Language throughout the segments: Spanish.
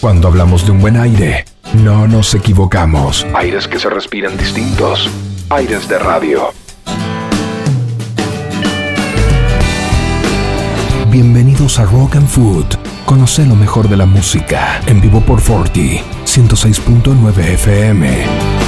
Cuando hablamos de un buen aire, no nos equivocamos. Aires que se respiran distintos. Aires de radio. Bienvenidos a Rock and Food. Conoce lo mejor de la música en vivo por Forti 106.9 FM.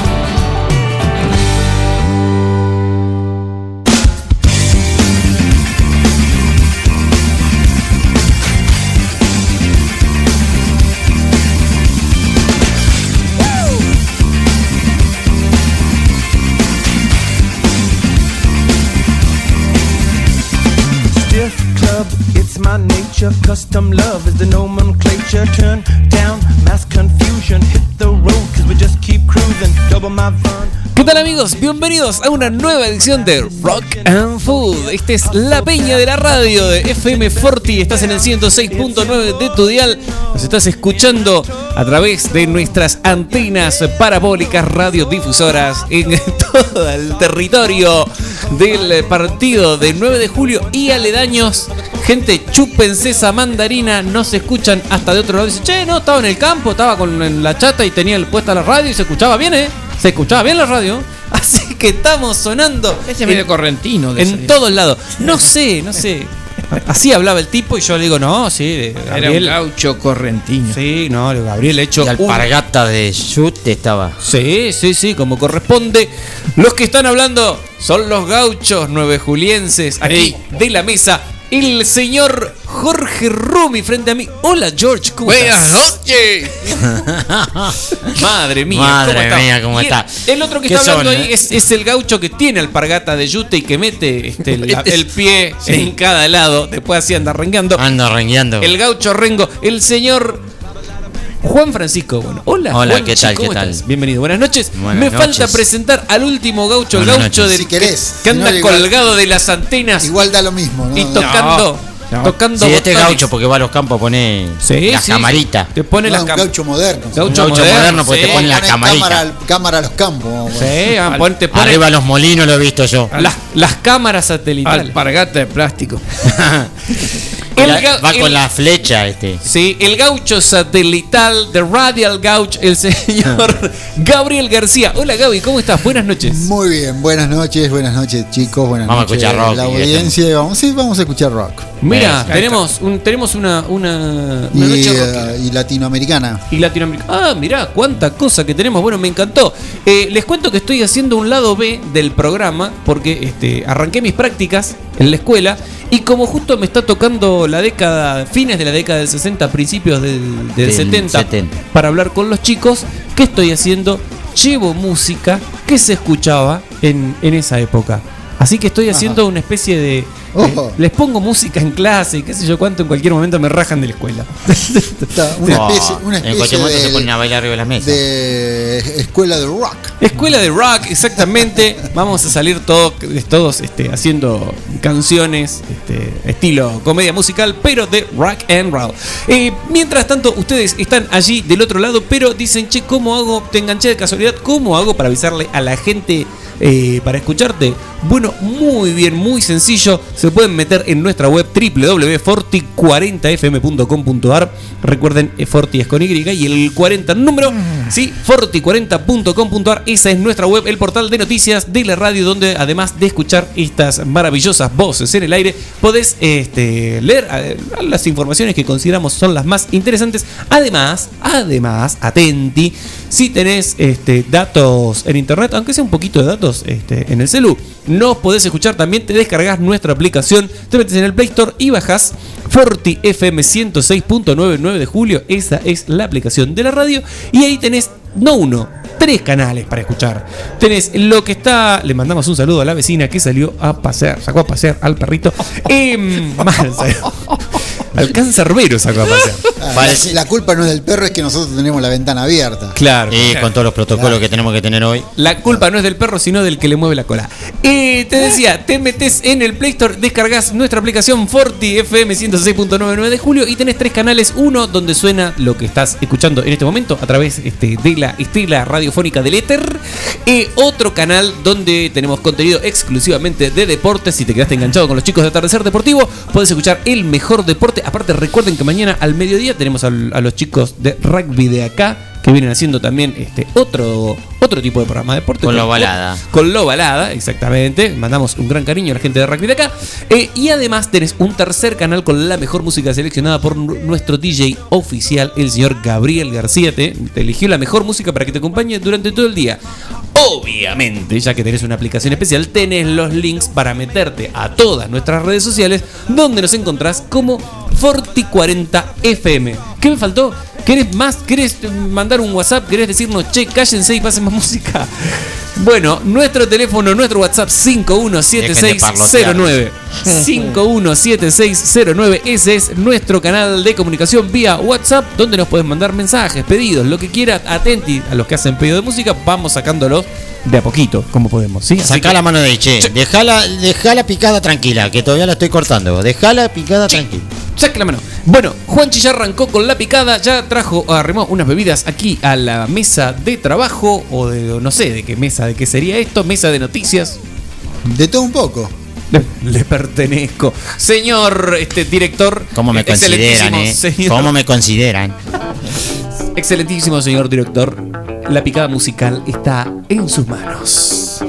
Custom love is the nomenclature. Turn down mass confusion. Hit the road, cause we just keep cruising. Double my fun. ¿Qué tal amigos? Bienvenidos a una nueva edición de Rock and Food. Esta es la peña de la radio de FM Forti. Estás en el 106.9 de tu dial. Nos estás escuchando a través de nuestras antenas parabólicas radiodifusoras en todo el territorio del partido del 9 de julio y aledaños. Gente, chúpense esa mandarina, no se escuchan hasta de otro lado. Dice, che, no, estaba en el campo, estaba con la chata y tenía puesta la radio y se escuchaba bien, ¿eh? Se escuchaba bien la radio. Así que estamos sonando Ese medio correntino de en salir. todos lados. No sé, no sé. Así hablaba el tipo y yo le digo, no, sí, de Era un Gabriel. gaucho correntino. Sí, no, Gabriel hecho Y un- alpargata de Yute estaba. Sí, sí, sí, como corresponde. Los que están hablando son los gauchos nueve julienses aquí de la mesa. El señor Jorge Rumi frente a mí. Hola George, ¿cómo Buenas estás? noches. Madre mía, Madre ¿cómo está? mía, ¿cómo está? El otro que ¿Qué está hablando son, ahí eh? es, es el gaucho que tiene alpargata de yute y que mete este, la- el pie Sí. en cada lado. Después así anda rengueando. Ando rengueando. El gaucho rengo, el señor Juan Francisco. Bueno, hola. Hola, Juanchi, ¿qué tal, ¿cómo qué tal? estás? Bienvenido, buenas noches. Buenas Me noches. falta presentar al último gaucho, el Buenas gaucho noches. del Si querés, que si no, anda igual- colgado de las antenas Igual da lo mismo, ¿no? y tocando, no. tocando Sí, este gaucho porque va a los campos Sí, la sí. camarita. Te pone no, un cam- gaucho moderno. Gaucho gaucho moderno, porque sí. te pone la Pone camarita. cámara, a los campos. Sí, ah, pon- te pone Arriba a los molinos lo he visto yo. las, las cámaras satelitales. Alpargata de plástico. Va el- con la flecha este. Sí, el gaucho satelital de Radial Gauch, el señor Gabriel García. Hola Gaby, ¿cómo estás? Buenas noches. Muy bien, buenas noches, buenas noches chicos, buenas Vamos a noches escuchar rock la y audiencia. Vamos, sí, vamos a escuchar rock. Mira, Ahí tenemos, un, tenemos una, una, una Y, noche eh, rockera. y latinoamericana. Y Latinoamérica. Ah, mirá, cuánta cosa que tenemos. Bueno, me encantó. Eh, les cuento que estoy haciendo un lado B del programa porque este, arranqué mis prácticas en la escuela y como justo me está tocando la década, fines de la década del 60, principios del, del Del 70, 70. para hablar con los chicos, ¿qué estoy haciendo? Llevo música que se escuchaba en, en esa época. Así que estoy haciendo una especie de... Ojo. eh, les pongo música en clase y qué sé yo cuánto, en cualquier momento me rajan de la escuela. Está una Oh, especie, una en cualquier momento de, se ponen a bailar arriba de las mesas. de escuela de rock. Escuela de rock, exactamente. Vamos a salir todo- todos este, haciendo canciones, este, estilo comedia musical, pero de rock and roll. Eh, mientras tanto, ustedes están allí del otro lado, pero dicen, che, ¿cómo hago? Te enganché de casualidad, ¿cómo hago para avisarle a la gente eh, para escucharte? Bueno, muy bien, muy sencillo. Se pueden meter en nuestra web www.forti40fm.com.ar. Recuerden, eh, Forti es con Y y el 40 número, sí, forti40.com.ar. Esa es nuestra web, el portal de noticias de la radio, donde además de escuchar estas maravillosas voces en el aire, podés este, leer eh, las informaciones que consideramos son las más interesantes. Además, además, atenti, si tenés este, datos en internet, aunque sea un poquito de datos este, en el celu, nos podés escuchar también, te descargas nuestra aplicación, te metes en el Play Store y bajas Forti FM 106.99 de julio, esa es la aplicación de la radio, y ahí tenés no uno, tres canales para escuchar. Tenés lo que está, le mandamos un saludo a la vecina que salió a pasear, sacó a pasear al perrito. Em, mal, salió. al cancerbero sacó a pasear. Ah, La culpa no es del perro, es que nosotros tenemos la ventana abierta. Claro. Y con todos los protocolos que tenemos que tener hoy. La culpa no es del perro, sino del que le mueve la cola. Eh, te decía, te metes en el Play Store, descargas nuestra aplicación Forti FM 106.99 de julio y tenés tres canales. Uno donde suena lo que estás escuchando en este momento a través este, de la estela radiofónica del éter. Eh, otro canal donde tenemos contenido exclusivamente de deportes. Si te quedaste enganchado con los chicos de Atardecer Deportivo, puedes escuchar el mejor deporte Aparte, recuerden que mañana al mediodía tenemos a, los chicos de rugby de acá que vienen haciendo también este otro otro tipo de programa de deporte. Con lo balada. Con lo balada, exactamente. Mandamos un gran cariño a la gente de rugby de acá. Eh, y además tenés un tercer canal con la mejor música seleccionada por nu- nuestro DJ oficial, el señor Gabriel García. Te, te eligió la mejor música para que te acompañe durante todo el día. Obviamente, ya que tenés una aplicación especial, tenés los links para meterte a todas nuestras redes sociales, donde nos encontrás como Forti40FM. ¿Qué me faltó? ¿Querés más? ¿Querés mandar un WhatsApp? ¿Querés decirnos, che, cállense y pasen más música? Bueno, nuestro teléfono, nuestro WhatsApp 517609. 517609. Ese es nuestro canal de comunicación vía WhatsApp, donde nos puedes mandar mensajes, pedidos, lo que quieras. Atenti a los que hacen pedido de música, vamos sacándolos de a poquito, como podemos. ¿sí? Así Sacá que- la mano de ahí, che. Dejala, dejala picada tranquila, que todavía la estoy cortando. Dejala picada tranquila. Saque la mano. Bueno, Juanchi ya arrancó con la picada, ya trajo, arrimó unas bebidas aquí a la mesa de trabajo, o de, no sé de qué mesa, de qué sería esto, mesa de noticias. De todo un poco. Le, le pertenezco. Señor este director. ¿Cómo me consideran, excelentísimo eh? señor- ¿Cómo me consideran? Excelentísimo señor director. La picada musical está en sus manos.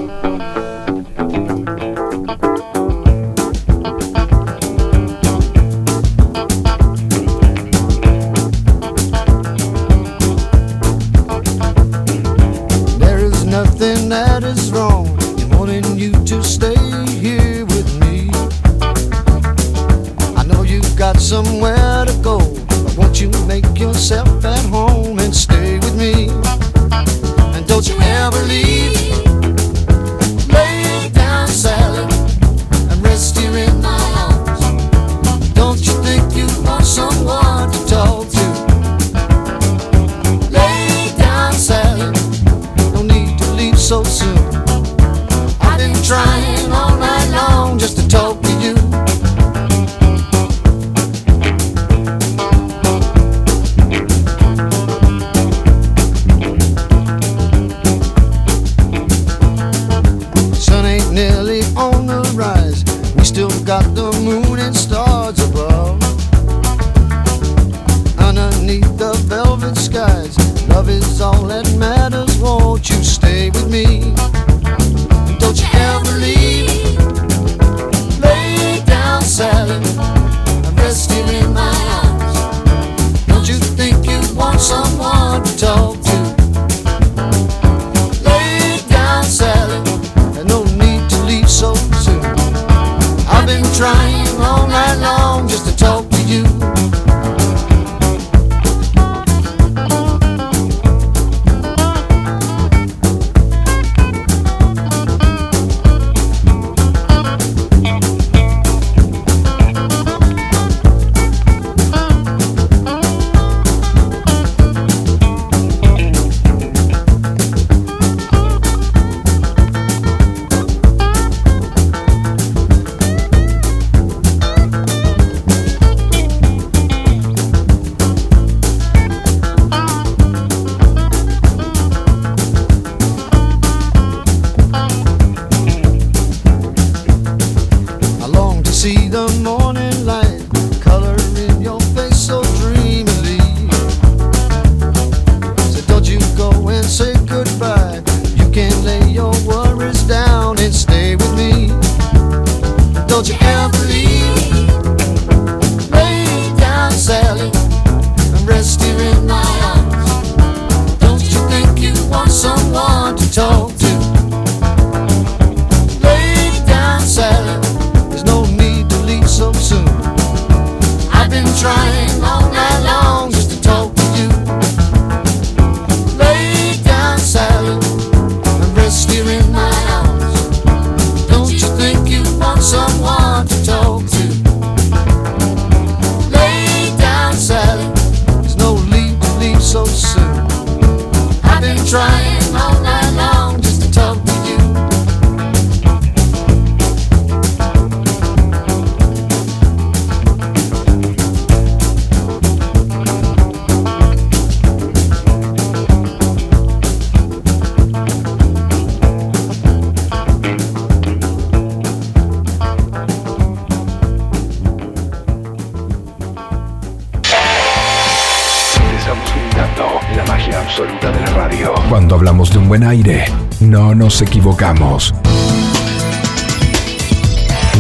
Equivocamos.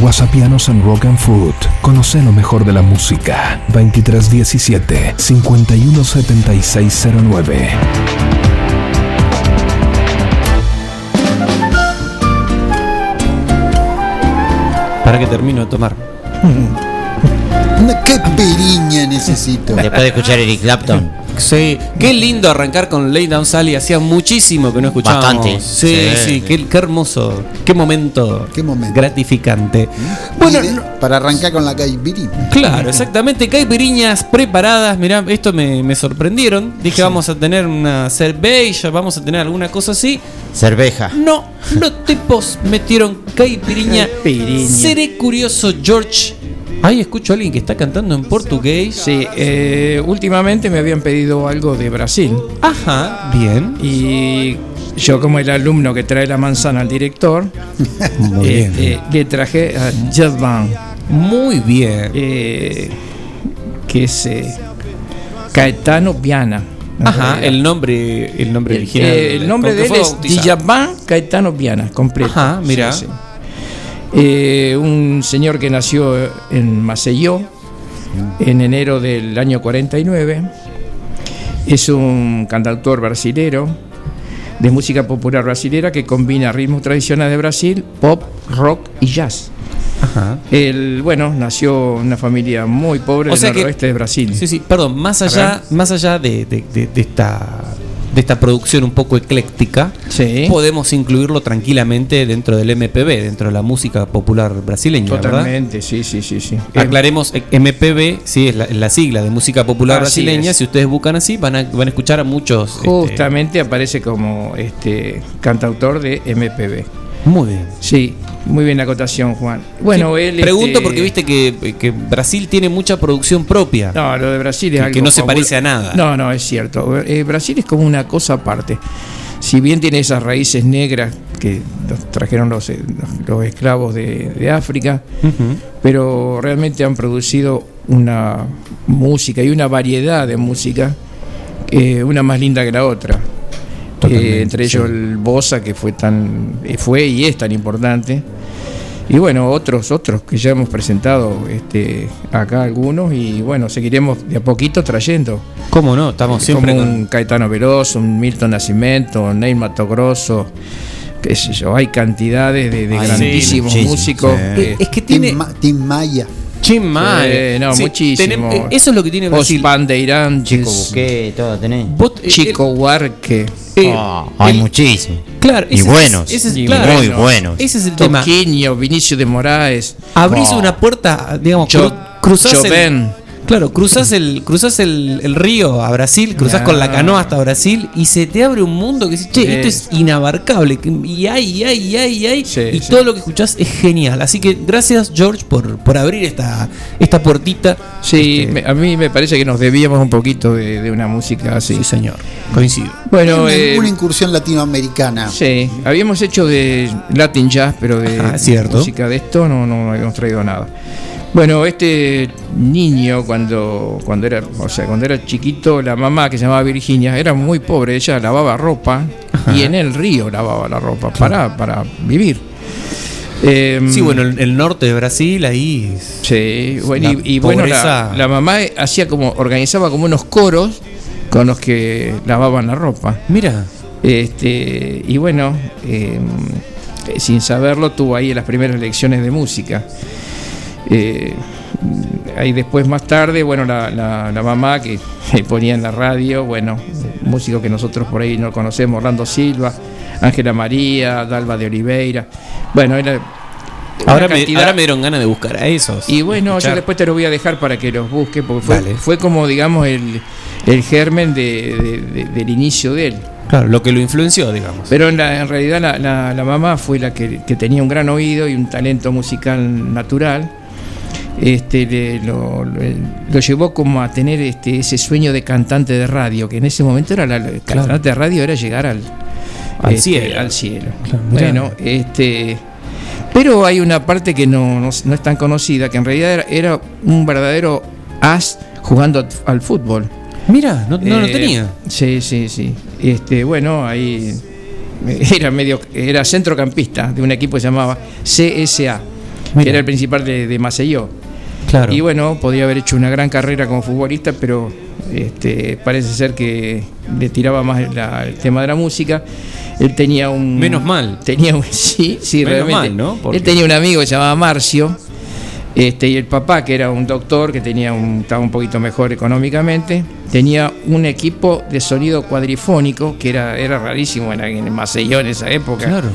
Wasapianos en Rock and Food. Conoce lo mejor de la música. 2317 517609. Para que termino de tomar. Una piriña necesito. Después de escuchar Eric Clapton. Sí, qué lindo arrancar con Lay Down Sally. Hacía muchísimo que no escuchábamos. Bastante. Sí, sí, Sí. Qué, qué hermoso. Qué momento. Qué momento. Gratificante. Bueno, Y de- para arrancar con la caipirinha. Claro, exactamente. Caipiriñas preparadas. Mirá, esto me, me sorprendieron. Dije, vamos a tener una cerveza, vamos a tener alguna cosa así. Cerveja. No, los tipos metieron caipiriña. Caipiriña. Seré curioso, George. Ahí escucho a alguien que está cantando en portugués. Sí, eh, últimamente me habían pedido algo de Brasil Ajá, bien. y yo como el alumno que trae la manzana al director, Muy eh, bien. eh, le traje a Jazz Band, Muy bien. eh, que es eh, Caetano Viana. Ajá, realidad. el nombre, el nombre El, original. eh, el nombre de él es. Djavan Caetano Viana, completo. Ajá, mira. Sí, sí. Eh, un señor que nació en Maceió en enero del año 49. Es un cantautor brasilero de música popular brasilera que combina ritmos tradicionales de Brasil, pop, rock y jazz. Ajá. Él, bueno, nació en una familia muy pobre O del sea que- noroeste de Brasil. Sí, sí, perdón, más allá, más allá de, de- de- de esta, de esta producción un poco ecléctica, Sí. podemos incluirlo tranquilamente dentro del MPB, dentro de la música popular brasileña, ¿verdad? Totalmente, sí, sí, sí, sí. Aclaremos, eh, MPB, sí, es la, sigla de música popular Así brasileña. es. Si ustedes buscan así, van a, van a escuchar a muchos. este, Justamente aparece como este cantautor de MPB. Muy bien. Sí, muy bien la acotación, Juan. Bueno, Sí, él. Pregunto este, porque viste que, que Brasil tiene mucha producción propia. No, lo de Brasil es Que- algo. que no se parece a nada. No, no, es cierto. Eh, Brasil es como una cosa aparte. Si bien tiene esas raíces negras que nos trajeron los, eh, los- los esclavos de, de África, pero realmente han producido una música y una variedad de música, eh, una más linda que la otra. Eh, entre sí. ellos el Bossa, que fue tan eh, fue y es tan importante. Y bueno, otros, otros que ya hemos presentado este, acá algunos, y bueno, seguiremos de a poquito trayendo. ¿Cómo no? Estamos siempre como con. un Caetano Veloso, un Milton Nascimento, un Neil Mato Grosso, qué sé yo, hay cantidades de, de Ay, sí, grandísimos músicos. sí. eh, Es que Tim, tiene. Ma- Tim Maya. Chim Mae. no, muchísimo. tenem- eh, eso es lo que tiene Brasil. Bandeirantes, Chico Busqué, todo tenés. Vos- eh, Chico Huarque, eh, eh, Ah, hay el- muchísimo. Claro, Y ese es- buenos. ese es- Y claro, muy bueno. buenos. Ese es el tema. Toquinho, Vinicio de Moraes, Abrís Oh. una puerta, digamos, cru- cruzás el, Choven. Claro, cruzás el, cruzás el, el río a Brasil, cruzás Ya. con la canoa hasta Brasil y se te abre un mundo que dices, che, Sí. esto es inabarcable. Y hay, y hay, y hay, y hay. Sí, y sí. todo lo que escuchás es genial. Así que gracias, George, por, por abrir esta, esta puertita. Sí, Este, me- a mí me parece que nos debíamos un poquito de, de una música así. sí, señor. Coincido. Bueno, una, eh, una incursión latinoamericana. sí, habíamos hecho de Latin Jazz, pero de Ajá, cierto. música de esto no, no, no habíamos traído nada. Bueno, este niño cuando, cuando era, o sea, cuando era chiquito, la mamá que se llamaba Virginia era muy pobre, ella lavaba ropa y en el río lavaba la ropa para, para vivir. Em, Sí, bueno, el, el norte de Brasil, ahí. Sí, bueno, y, y bueno, la, la mamá hacía como, organizaba como unos coros con los que lavaban la ropa. Mira. Este, y bueno, eh, sin saberlo, tuvo ahí las primeras lecciones de música. Eh, ahí después, más tarde, bueno, la, la- la mamá que ponía en la radio, bueno, músicos que nosotros por ahí no conocemos, Orlando Silva, Ángela María, Dalva de Oliveira. Bueno, era. Ahora me, ahora me dieron ganas de buscar a esos. y bueno, Escuchar. yo después te lo voy a dejar para que los busques, porque fue, Dale. fue como, digamos, el, el germen de- de- de- del inicio de él. Claro, lo que lo influenció, digamos. Pero en, la- en realidad la, la- la mamá fue la que, que tenía un gran oído y un talento musical natural. Este, le- lo, lo- lo llevó como a tener este, ese sueño de cantante de radio, que en ese momento era la, el cantante de radio era llegar al, Al este, cielo. al cielo. Claro, bueno, este, pero hay una parte que no, no, no es tan conocida, que en realidad era, era un verdadero as jugando al- al fútbol. Mira, no, no lo Eh, tenía. Sí, sí, sí. Este, bueno, ahí eh, era medio, era centrocampista de un equipo que se llamaba CSA, Mira. que era el principal de, de Maceió. Claro. Y bueno, podía haber hecho una gran carrera como futbolista, pero este, parece ser que le tiraba más la- el tema de la música. Él tenía un. Menos mal. Tenía un. Sí, sí, Menos realmente. mal, ¿no? Porque- Él tenía un amigo que se llamaba Marcio. Este, y el papá, que era un doctor, que tenía un, estaba un poquito mejor económicamente, tenía un equipo de sonido cuadrifónico, que era, era rarísimo en, en Maceió en esa época, Claro.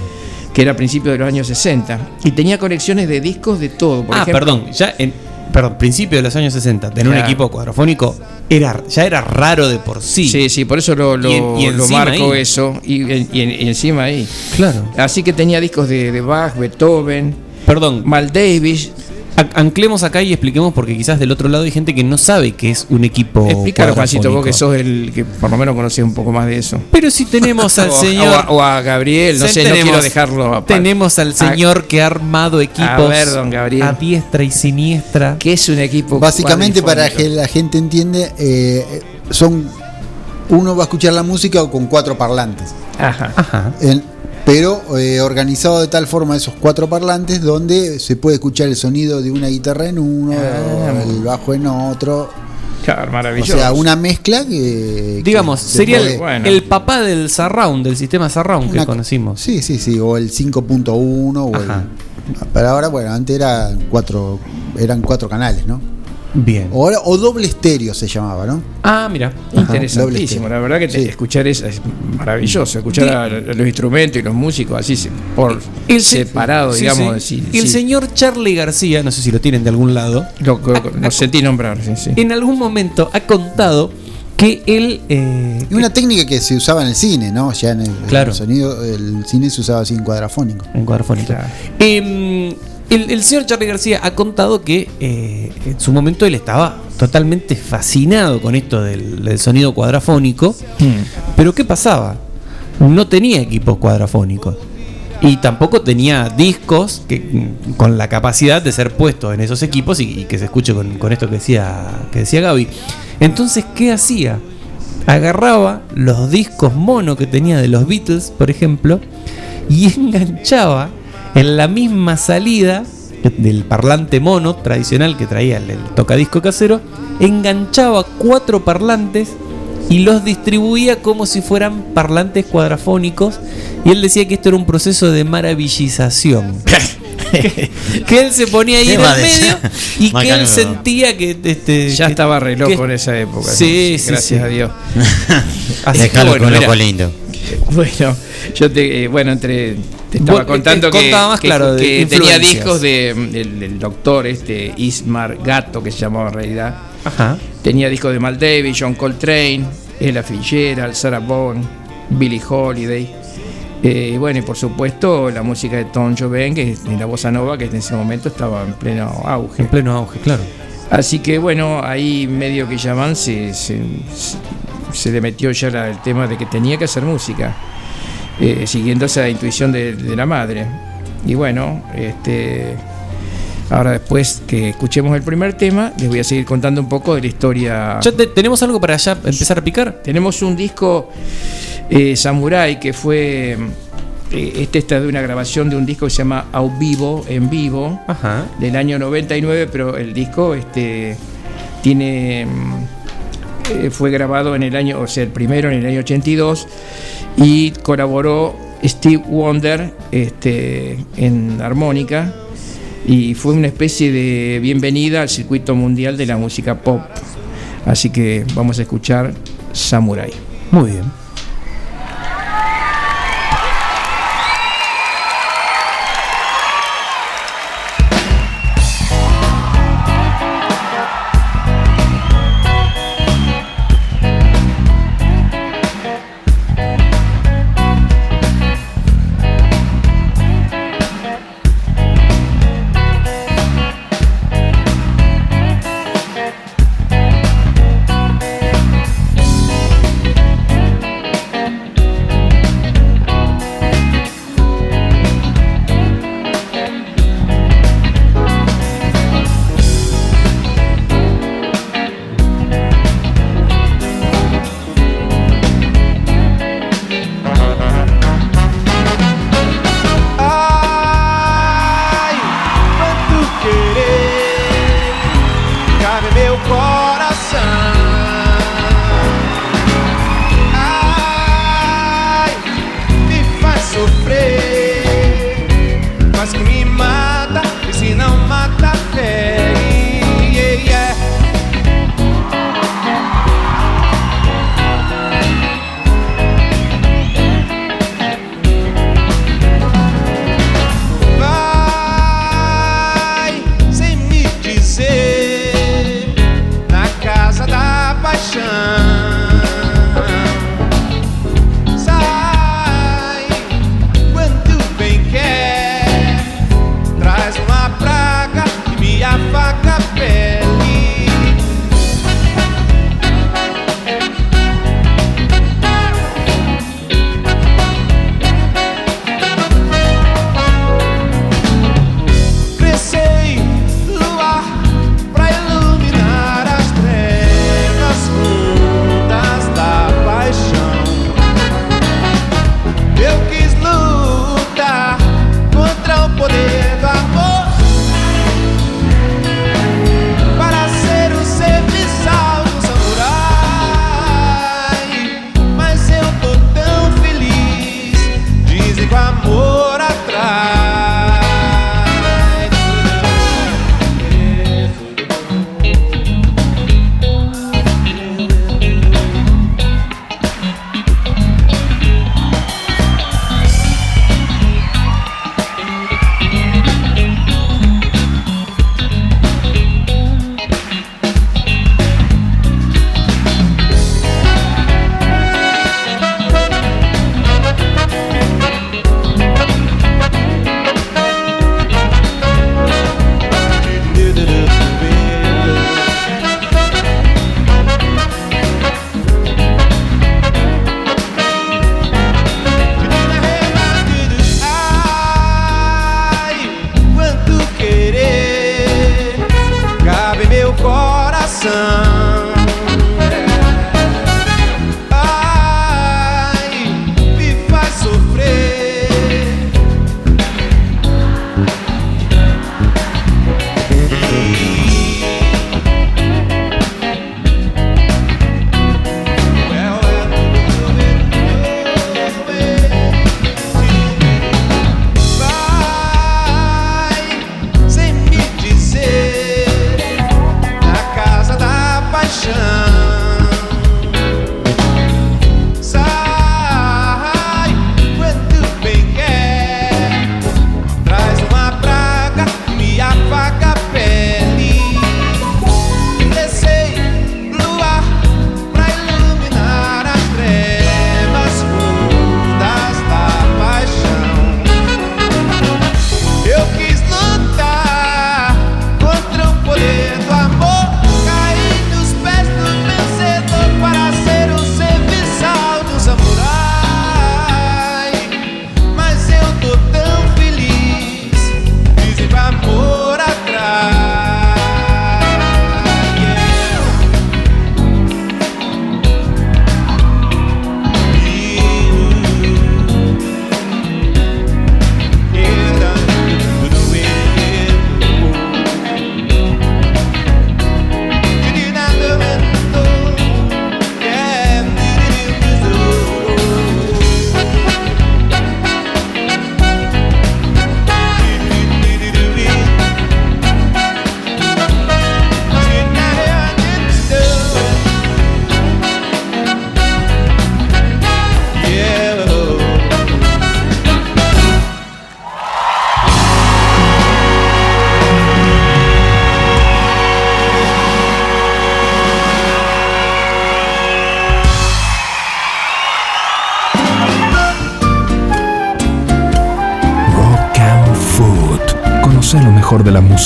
que era a principios de los años 60. Y tenía colecciones de discos de todo. Por ah, ejemplo, perdón, ya en perdón, principio de los años 60, tener un equipo cuadrafónico era, ya era raro de por sí. Sí, sí, por eso lo, lo, Y en- y lo encima marco ahí. eso. Y, y- y encima ahí. Claro. Así que tenía discos de, de Bach, Beethoven, Perdón, Mal Davis. Anclemos acá y expliquemos porque quizás del otro lado hay gente que no sabe que es un equipo Explícalo, Juancito, vos que sos el que por lo menos conocés un poco más de eso. Pero si tenemos al o, señor o a, o a Gabriel, no sé, no quiero dejarlo aparte. Tenemos al señor que ha armado equipos ver, don Gabriel. a diestra y siniestra. ¿Qué es un equipo? Básicamente para que la gente entiende, eh, son uno va a escuchar la música con cuatro parlantes. Ajá. Ajá. En- pero eh, organizado de tal forma esos cuatro parlantes donde se puede escuchar el sonido de una guitarra en uno, Ah. el bajo en otro. Claro, O maravilloso. sea, una mezcla que. Digamos, que sería el, bueno. el papá del surround, del sistema surround que conocimos. Sí, sí, sí, o el 5.1 o el. Ajá. Pero ahora, bueno, antes eran cuatro, eran cuatro canales, ¿no? Bien. O, o doble estéreo se llamaba, ¿no? Ah, mira. Interesantísimo, Doble la verdad que te- Sí. escuchar eso es maravilloso, escuchar a, a los instrumentos y los músicos así por El se- separado, sí, digamos. sí. sí, el sí. señor Charlie García, no sé si lo tienen de algún lado, Lo, lo- lo sentí nombrar, sí, sí. en algún momento ha contado que él. eh, Y una técnica que se usaba en el cine, ¿no? Ya en el, Claro. el sonido, el cine se usaba así en cuadrafónico. En cuadrafónico. Claro. Eh, el, el señor Charlie García ha contado que eh, en su momento él estaba totalmente fascinado con esto del, del sonido cuadrafónico. Pero ¿qué pasaba? No tenía equipos cuadrafónicos. Y tampoco tenía discos que, con la capacidad de ser puestos en esos equipos y, y que se escuche con, con esto que decía, que decía Gaby. Entonces, ¿qué hacía? Agarraba los discos mono que tenía de los Beatles, por ejemplo, y enganchaba en la misma salida del parlante mono tradicional que traía el, el tocadisco casero, enganchaba cuatro parlantes y los distribuía como si fueran parlantes cuadrafónicos y él decía que esto era un proceso de maravillización. que, que él se ponía ahí ¿Qué en el medio y que él sentía que este, Ya que- estaba re loco que- en esa época. Sí, sí, Gracias sí. a Dios. Así que Dejalo bueno, con mira. loco lindo. Bueno, yo te, eh, bueno, entre te estaba Vos, contando eh, que, más que- claro que tenía discos de del, del doctor este Ismar Gato que se llamaba en realidad. Ajá. Tenía discos de Mal Davis, John Coltrane, Ella Fitzgerald, Sarah Vaughan, Billie Holiday. Eh, y bueno, y por supuesto la música de Tom Joven, que es la bossa nova, que en ese momento estaba en pleno auge. En pleno auge, claro. Así que bueno, ahí medio que llaman se, se, se le metió ya la- el tema de que tenía que hacer música, eh, siguiendo esa intuición de, de la madre. Y bueno, este, ahora después que escuchemos el primer tema, les voy a seguir contando un poco de la historia. ¿Ya te- tenemos algo para ya empezar a picar? Tenemos un disco eh, Samurai que fue, eh, este está de una grabación de un disco que se llama Au Vivo, en vivo Ajá. del año 99, pero el disco este, tiene mm, fue grabado en el año, o sea, el primero en el año 82 y colaboró Steve Wonder este, en armónica y fue una especie de bienvenida al circuito mundial de la música pop. Así que vamos a escuchar Samurai. Muy bien. scream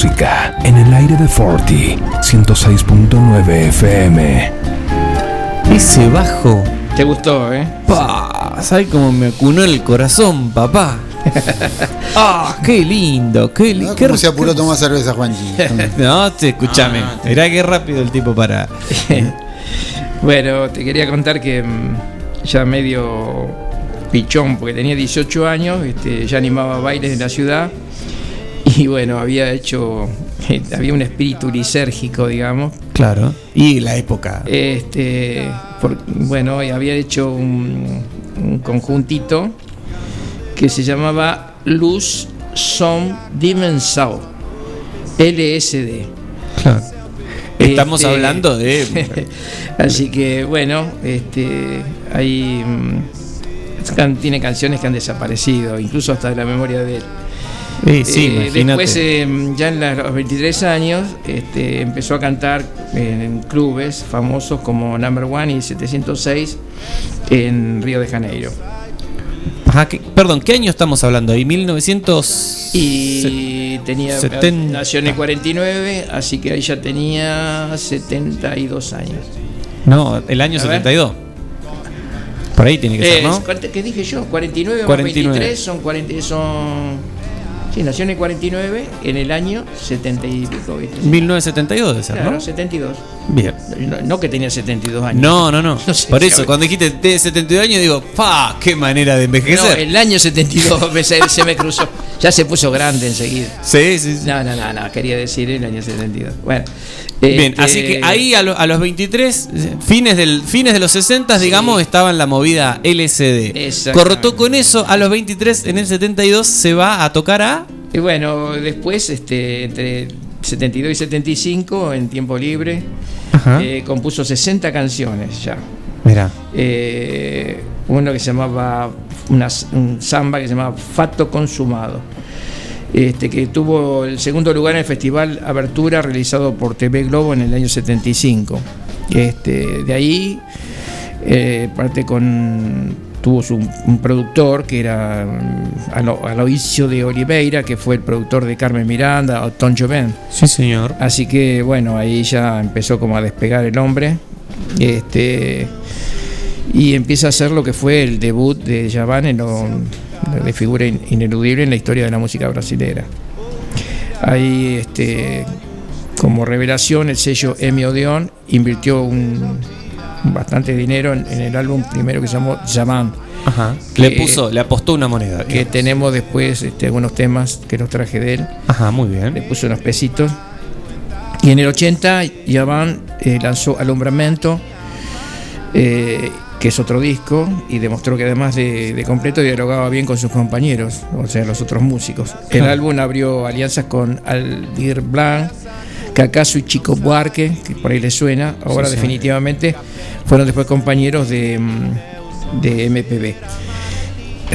música en el aire de Forti 106.9 FM. Ese bajo. ¿Te gustó, eh? Pa, ¿Sabes cómo me acunó el corazón, papá? ¡Ah, qué lindo! ¡Qué ¿No? lindo! ¿Cómo se apuró a tomar cerveza, Juanchi? No, te escúchame. Mirá qué rápido el tipo para. Bueno, te quería contar que mm, ya medio pichón, porque tenía 18 años, este, ya animaba bailes en la ciudad y bueno, había hecho, había un espíritu lisérgico, digamos. Claro. Y la época. Este, por- bueno, y había hecho un, un conjuntito que se llamaba Luz Som Dimensao, LSD. Claro. Estamos Este, hablando de. Así que bueno, este, hay mm, tiene canciones que han desaparecido, incluso hasta de la memoria de él. Sí, sí, Eh, después, eh, ya en la- los 23 años, este, empezó a cantar en clubes famosos como Number One y 706 en Río de Janeiro. Ajá, ¿qué- perdón, ¿qué año estamos hablando ahí? 1900. Y tenía setenta. nació en el 49, así que ahí ya tenía 72 años. No, el año A ver. 72. Por ahí tiene que ser, Eh, ¿no? ¿cuánto- ¿Qué dije yo? 49 más 49. 23 son 40, son Sí, nació en el 49, en el año 70 y pico, ¿viste? 1972 debe ser, Claro, ¿no? 72. Bien. No, no que tenía 72 años. No, no, no. No sé, Por eso, cuando dijiste de 72 años, digo, ¡pa! ¡Qué manera de No, envejecer! el año 72 me- se, me cruzó. Ya se puso grande enseguida. Sí, sí, sí. No, no, no, no, quería decir el año 72. Bueno. Bien, este, así que ahí a, lo- a los 23, eh, fines, del, fines de los 60, digamos, estaba en la movida LCD. Cortó con eso, a los 23, en el 72, se va a tocar a... Y bueno, después, este, entre 72 y 75, en tiempo libre, eh, compuso 60 canciones ya. Mira. Eh, uno que se llamaba, una, un samba que se llamaba Fato Consumado, este, que tuvo el segundo lugar en el festival Abertura realizado por TV Globo en el año 75. Este, de ahí, eh, parte con tuvo su, un productor que era mm, Alo- Aloisio de Oliveira, que fue el productor de Carmen Miranda o Tom Joven. Sí, señor. Así que bueno, ahí ya empezó como a despegar el hombre. Este y empieza a hacer lo que fue el debut de Javan en lo, de figura in- ineludible en la historia de la música brasilera. Ahí este como revelación el sello Emi Odeon invirtió un bastante dinero en, en el álbum primero que se llamó Javan Ajá. Que- Le puso, le apostó una moneda. que tenemos después este, algunos temas que los traje de él Ajá, muy le bien. puso unos pesitos. Y en el 80 Yavan eh, lanzó Alumbramiento, eh, que es otro disco, y demostró que además de, de completo dialogaba bien con sus compañeros, o sea, los otros músicos. El álbum abrió alianzas con Aldir Blanc, Cacaso y Chico Buarque, que por ahí les suena, ahora Sí, sí. definitivamente fueron después compañeros de, mm, de MPB.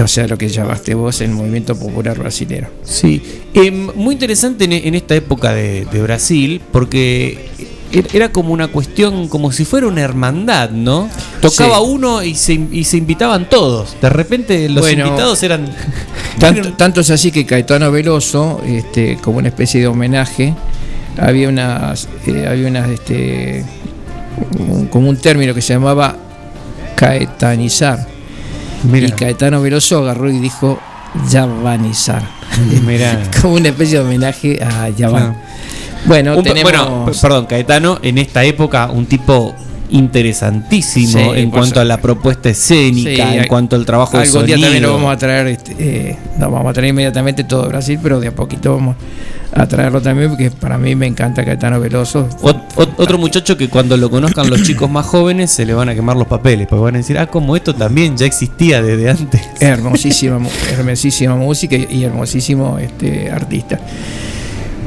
O sea, lo que llamaste vos el movimiento popular brasilero. Sí, Em, muy interesante en, en esta época de, de Brasil, porque er- era como una cuestión, como si fuera una hermandad, ¿no? Tocaba Sí. uno y se, y se invitaban todos. De repente los Bueno, invitados eran... Tanto, tanto es así que Caetano Veloso, este, como una especie de homenaje, había unas, eh, había unas, este, un- como un término que se llamaba caetanizar. Mira, Y Caetano Veloso agarró y dijo yavanizar. mira. como una especie de homenaje a. Claro. Bueno, Un tenemos. bueno, perdón, Caetano, en esta época un tipo interesantísimo Sí, en cuanto a la propuesta escénica, Sí, en cuanto al trabajo de Algún día sonido. también lo vamos a traer, este, eh, no vamos a traer inmediatamente todo Brasil, pero de a poquito vamos a traerlo también, porque para mí me encanta Caetano Veloso. Ot- ot- otro muchacho que cuando lo conozcan los chicos más jóvenes se le van a quemar los papeles, porque van a decir, ah, como esto también ya existía desde antes. Hermosísima, hermosísima música y hermosísimo este, artista.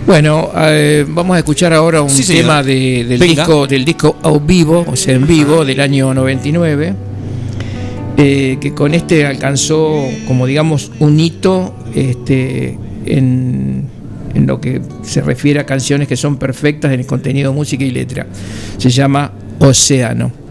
Bueno, eh, vamos a escuchar ahora un Sí, tema de- del, Venga. disco, del disco Au Vivo, o sea, en vivo, del año 99, eh, que con este alcanzó, como digamos, un hito este, en, en lo que se refiere a canciones que son perfectas en el contenido, música y letra. Se llama Océano.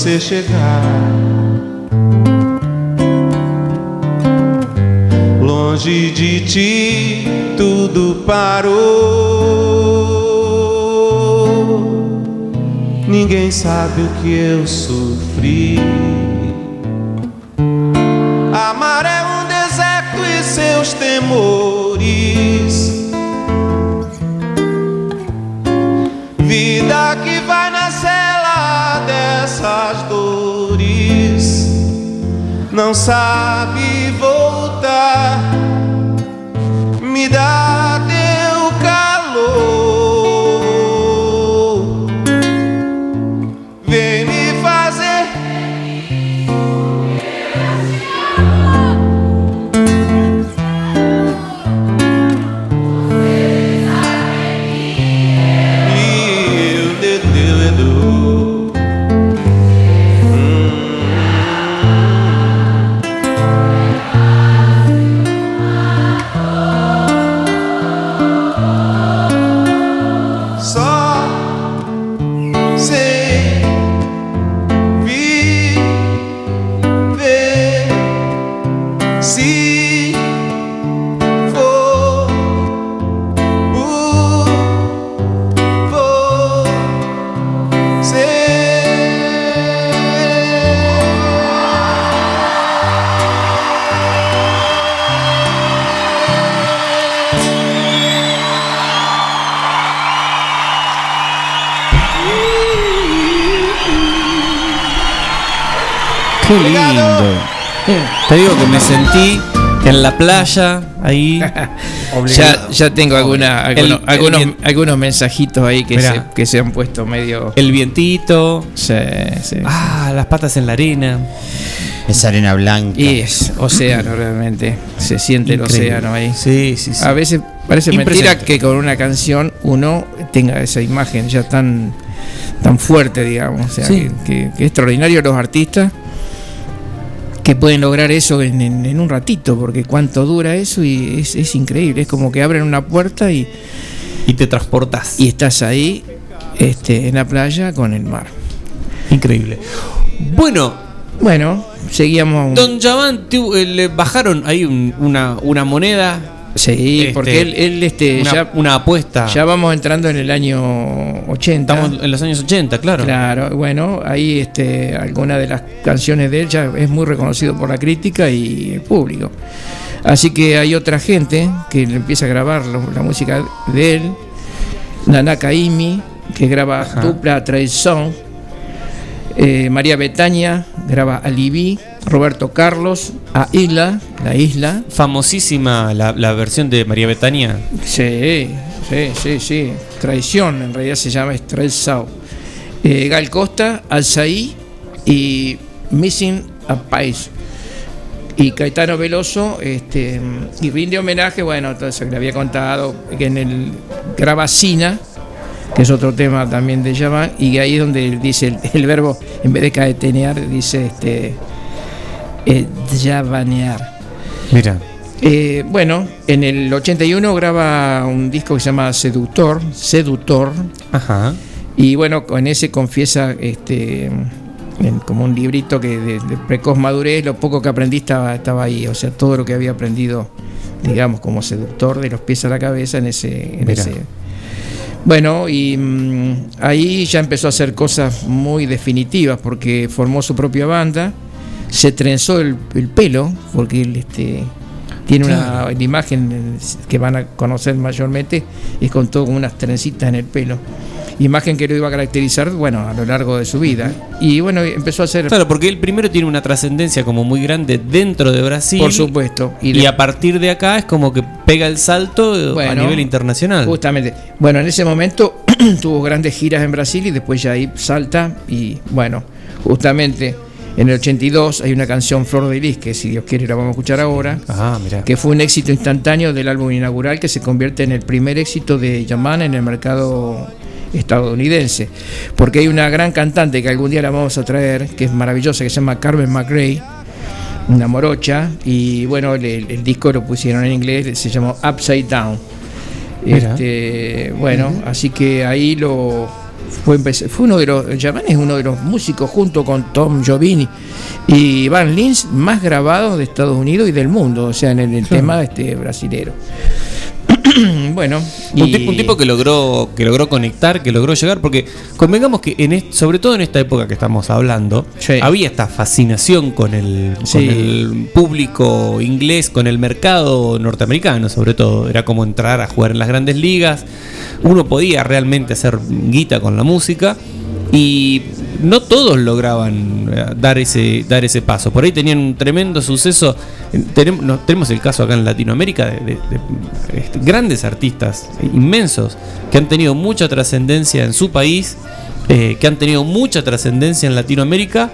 Você chegar. Longe de ti tudo parou. Ninguém sabe o que eu sofri. Playa, ahí. Ya, ya tengo alguna, algunos, el algunos, algunos mensajitos ahí que se, que se han puesto medio. El vientito. Sí, sí. Ah, las patas en la arena. Esa arena blanca. Y es océano realmente. Se siente el océano ahí. Sí, sí, sí. A veces parece mentira que con una canción uno tenga esa imagen ya tan, tan fuerte, digamos. O sea, Sí. que, que- que es extraordinario los artistas que pueden lograr eso en, en- en un ratito, porque cuánto dura eso y es, es increíble. Es como que abren una puerta y, Y te transportas. y estás ahí este, en la playa con el mar. Increíble. Bueno, Bueno, seguíamos. Don tu- eh, le bajaron ahí un- una, una moneda. Sí, Este, porque él, él, este, una, ya, una apuesta. ya vamos entrando en el año 80. Estamos en los años 80, claro. Claro, bueno, ahí este, alguna de las canciones de él ya es muy reconocido por la crítica y el público. Así que hay otra gente que empieza a grabar la música de él, Nana Kaimi, que graba Ajá. dupla Traición, eh, María Betania graba Alibi, Roberto Carlos, A Isla, La Isla, Famosísima la, la versión de María Betania. Sí, sí, sí, sí. Traición, en realidad se llama es Traição. Eh, Gal Costa, Alzaí y Missing a Pais. Y Caetano Veloso, este, y rinde homenaje, bueno, que le había contado, que en el graba Sina, que es otro tema también de Yavan, y ahí es donde dice el, el verbo, en vez de caetenear, dice este, eh, yavanear. Mira. Eh, bueno, en el 81 graba un disco que se llama Seductor, Seductor, Ajá. y bueno, con ese confiesa este, como un librito que de, de precoz madurez, lo poco que aprendí estaba, estaba ahí, o sea, todo lo que había aprendido, digamos, como seductor de los pies a la cabeza en ese... en Mirá. ese- bueno, y mm, ahí ya empezó a hacer cosas muy definitivas porque formó su propia banda, se trenzó el, el pelo, porque él este, tiene una imagen que van a conocer mayormente, es con todo con unas trencitas en el pelo. Imagen que lo iba a caracterizar, bueno, a lo largo de su vida. Y bueno, empezó a hacer, Claro, porque él primero tiene una trascendencia como muy grande dentro de Brasil. por supuesto. Y, de- a partir de acá es como que pega el salto eh, a nivel internacional. Justamente. Bueno, en ese momento tuvo grandes giras en Brasil y después ya ahí salta y bueno, justamente en el 82 hay una canción Flor de Lis que si Dios quiere la vamos a escuchar ahora, Ah, que fue un éxito instantáneo del álbum inaugural que se convierte en el primer éxito de Yaman en el mercado estadounidense. Porque hay una gran cantante que algún día la vamos a traer, que es maravillosa, que se llama Carmen McRae, una morocha, y bueno, el, disco lo pusieron en inglés, se llamó Upside Down. Este, bueno, así que ahí lo fue, fue uno de los Yaman es uno de los músicos junto con Tom Jovini y Van Lins más grabados de Estados Unidos y del mundo, o sea, en el, el tema este brasilero. bueno, Un, y- tipo, un tipo que logró, que logró conectar, que logró llegar, porque convengamos que en sobre todo en esta época que estamos hablando, Sí. había esta fascinación con el, con el público inglés, con el mercado norteamericano, sobre todo. Era como entrar a jugar en las grandes ligas. Uno podía realmente hacer guita con la música. Y no todos lograban eh, dar ese, dar ese paso. Por ahí tenían un tremendo suceso. Tenemos, el caso acá en Latinoamérica de, este, grandes artistas inmensos que han tenido mucha trascendencia en su país, eh, que han tenido mucha trascendencia en Latinoamérica,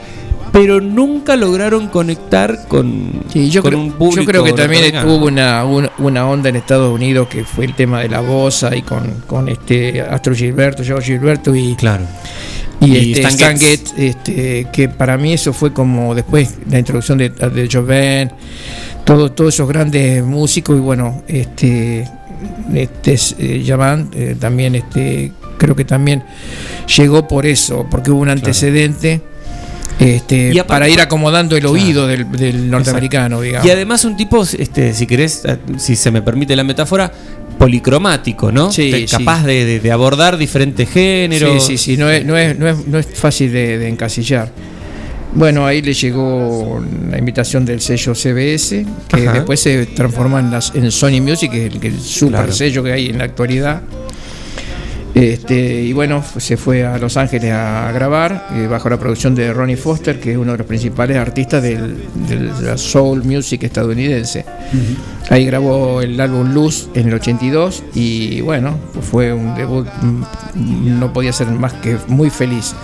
pero nunca lograron conectar con, Sí, yo, con creo, un público. yo creo que también hubo una, una, una onda en Estados Unidos que fue el tema de la bossa y con, con este Astro Gilberto, Joe Gilberto y, Claro. y, Y este, Stan Stan Getz. Getz, este, que para mí eso fue como después la introducción de, de Joven, todo, todos esos grandes músicos y bueno, este, este eh, Yaman, eh, también este, creo que también llegó por eso, porque hubo un antecedente. Este, Y aparte- para ir acomodando el oído del, del norteamericano, digamos. Y además un tipo, este, si querés, si se me permite la metáfora, policromático, ¿no? Sí. Capaz de, de- de abordar diferentes géneros. Sí, sí, sí, no es, no es, no es, no es fácil de, de encasillar. Bueno, ahí le llegó la invitación del sello CBS, que Ajá. después se transforma en, las, en Sony Music, que es el, el super Claro. sello que hay en la actualidad. Este, y bueno, se fue a Los Ángeles a grabar, eh, bajo la producción de Ronnie Foster, que es uno de los principales artistas del, de la soul music estadounidense. Ahí grabó el álbum Luz en el 82 y bueno, fue un debut, mm, no podía ser más que muy feliz.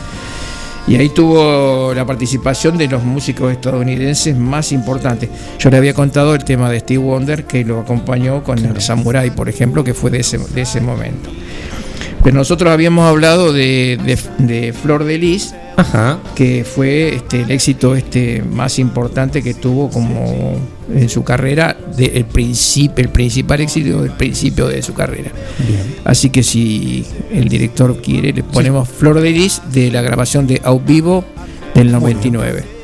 Y ahí tuvo la participación de los músicos estadounidenses más importantes. Yo le había contado el tema de Steve Wonder, que lo acompañó con el Samurai, por ejemplo, que fue de ese, de ese momento. Pero nosotros habíamos hablado de, de- de Flor de Lis, Ajá. que fue este, el éxito este más importante que tuvo como en su carrera, de, el, principio, el principal éxito del principio de su carrera. Así que si el director quiere, le ponemos Flor de Lis de la grabación de Out Vivo del 99. Valeu-me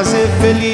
fazer feliz.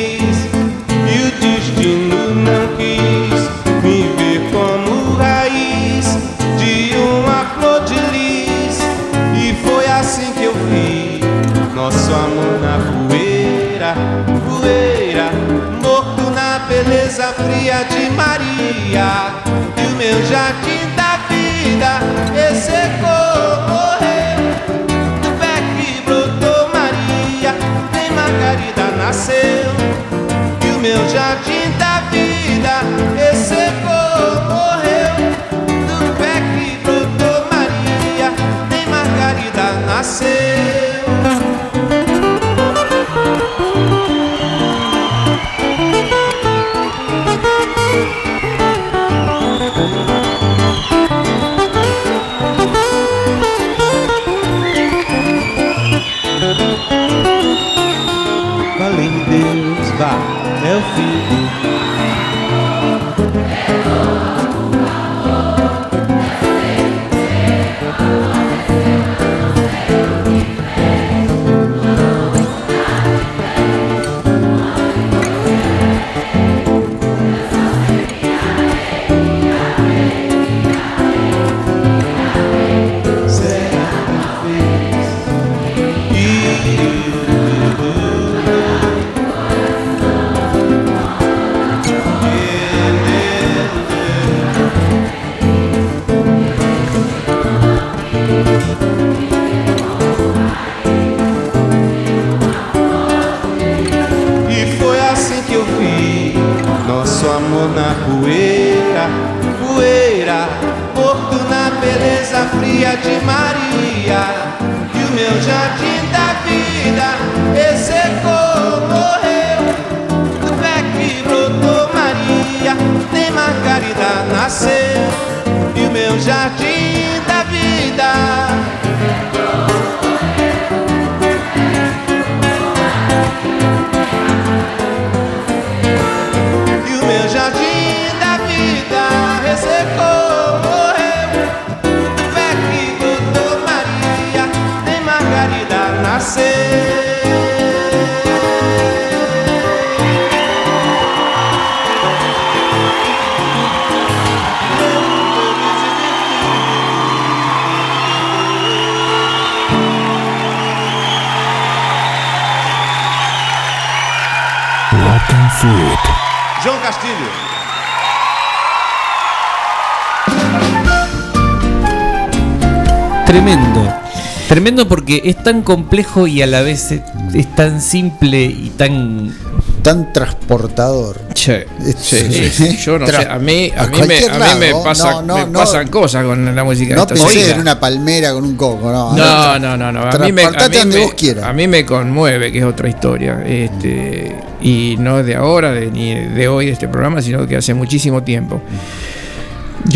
Tremendo porque es tan complejo y a la vez es, es tan simple y tan. Tan transportador. Che, sí. Yo no sé, a mí, a A mí, me, a mí me, pasa, No, no, me no. pasan cosas con la música. No pensé Oiga. en una palmera con un coco, no. No, no, no, no. A mí, me, a, mí me, a mí me conmueve, que es otra historia. Este, y no de ahora, de, ni de hoy de este programa, sino que hace muchísimo tiempo.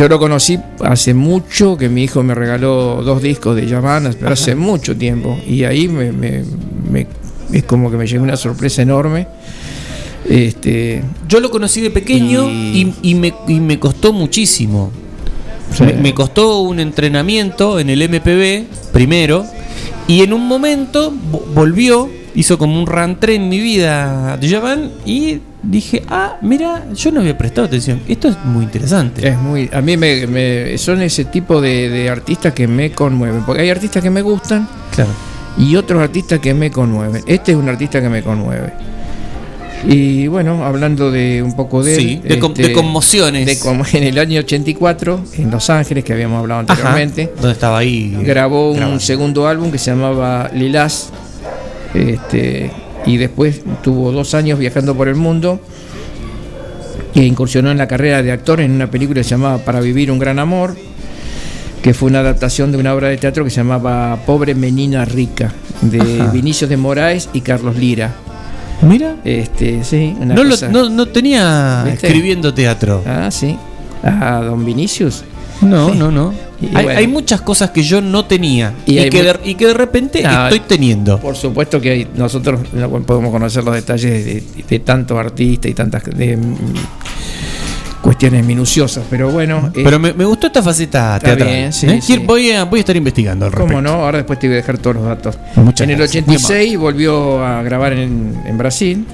Yo lo conocí hace mucho, que mi hijo me regaló dos discos de Yamanas, pero hace mucho tiempo. Y ahí me, me- me- es como que me llegó una sorpresa enorme. Este, Yo lo conocí de pequeño y, Y- y me, y me costó muchísimo. Sí. Me, costó un entrenamiento en el MPB primero y en un momento vo- volvió, hizo como un rantre en mi vida Djavan y dije, ah, mira, yo no había prestado atención. Esto es muy interesante. Es muy, a mí me, me- son ese tipo de, de artistas que me conmueven, porque hay artistas que me gustan Claro. y otros artistas que me conmueven. Este es un artista que me conmueve. Y bueno, hablando de un poco de Sí, de con- de conmociones. de como- en el año 84, en Los Ángeles, que habíamos hablado Ajá. anteriormente, Donde estaba ahí. grabó un segundo álbum que se llamaba Lilás. Este, y después tuvo dos años viajando por el mundo e incursionó en la carrera de actor en una película que se llamaba Para vivir un gran amor, que fue una adaptación de una obra de teatro que se llamaba Pobre Menina Rica, de Ajá. Vinicius de Moraes y Carlos Lira. Mira, Este, sí, una no, lo- no, no tenía ¿Viste? escribiendo teatro. Ah, sí. Ah, don Vinicius. No, no, no. Hay, bueno. hay muchas cosas que yo no tenía Y que, de, y que de repente Ah, estoy teniendo. Por supuesto que hay- nosotros no podemos conocer los detalles de, de tantos artistas y tantas de, mm, cuestiones minuciosas, pero bueno. eh, Pero me, me gustó esta faceta Está teatral. bien, sí, ¿eh? sí. Voy, a, voy a estar investigando al respecto. ¿Cómo no? Ahora después te voy a dejar todos los datos. Muchas en el gracias, muy 86 volvió a grabar en, en Brasil,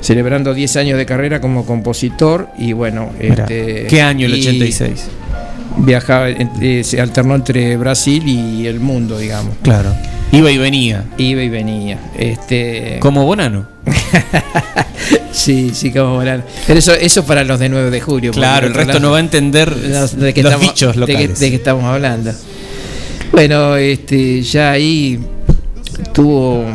celebrando 10 años de carrera como compositor y bueno, Mirá, este, ¿Qué año el y 86? Viajaba, eh, se alternó entre Brasil y el mundo, digamos. Claro. Iba y venía. Iba y venía. Este, Como Bonano. Sí, sí, como verán. Pero eso, eso para los de 9 de julio. Claro, el resto no va a entender los- de que los estamos- dichos de que- locales. De que, estamos hablando. Bueno, este, ya ahí tuvo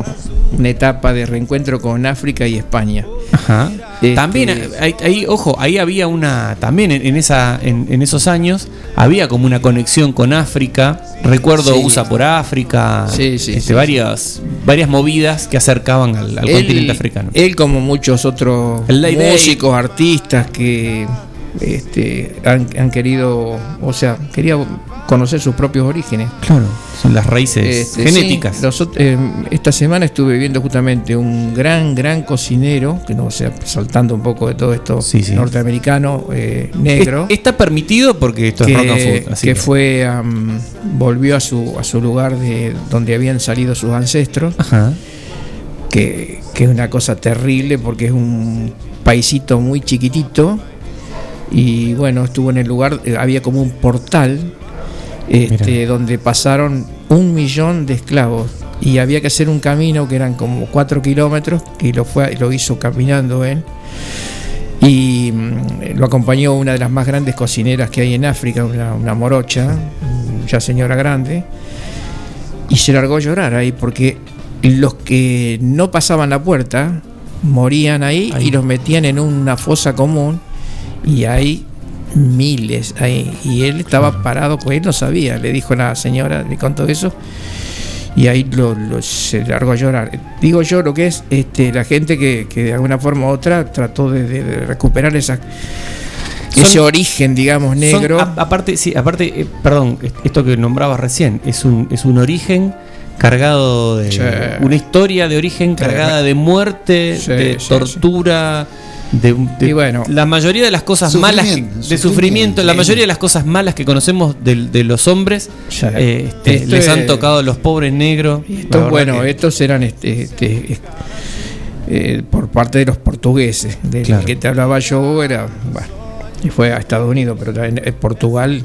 una etapa de reencuentro con África y España. Ajá. Este- También, ahí, ojo, ahí había una, también en, en esa, en, en esos años, había como una conexión con África. Recuerdo Sí. USA por África, Sí, sí, este, varias, varias movidas que acercaban al, al continente africano. él, como muchos otros músicos, artistas que este, han, han querido, o sea, quería conocer sus propios orígenes. Claro, son las raíces Este, genéticas. sí, eh, esta semana estuve viendo justamente un gran, gran cocinero, que no sé, saltando un poco de todo esto Sí, sí. norteamericano, eh, negro, Es- Está permitido porque esto que, es rock and food. así que fue, volvió a su, a su lugar de donde habían salido sus ancestros, Ajá. que, que es una cosa terrible porque es un paisito muy chiquitito y bueno, estuvo en el lugar, eh, había como un portal este, donde pasaron un millón de esclavos. Y había que hacer un camino que eran como cuatro kilómetros y lo, fue, lo hizo caminando él. Y mm, lo acompañó una de las más grandes cocineras que hay en África, una, una morocha, ya señora grande, y se largó a llorar ahí porque los que no pasaban la puerta morían ahí, Ahí. y los metían en una fosa común y hay miles ahí y él estaba parado pues él no sabía le dijo la señora le contó eso y ahí lo, lo- se largó a llorar. Digo yo lo que es este la gente que, que de alguna forma u otra trató de, de- de recuperar esa ese origen digamos Son- negro. a- aparte, sí, aparte, eh, perdón, es- esto que nombrabas recién, es un, es un origen cargado de Sí. una historia de origen cargada de muerte, Sí, de sí, tortura, de, de- Y bueno. la mayoría de las cosas malas, de sufrimiento, sufrimiento, la mayoría de las cosas malas que conocemos de, de los hombres, Sí. eh, este, Esto les han tocado los pobres negros. Verdad bueno, que- estos eran este, este, eh, por parte de los portugueses. Del Claro. que te hablaba yo era, bueno, y fue a Estados Unidos, pero también eh, Portugal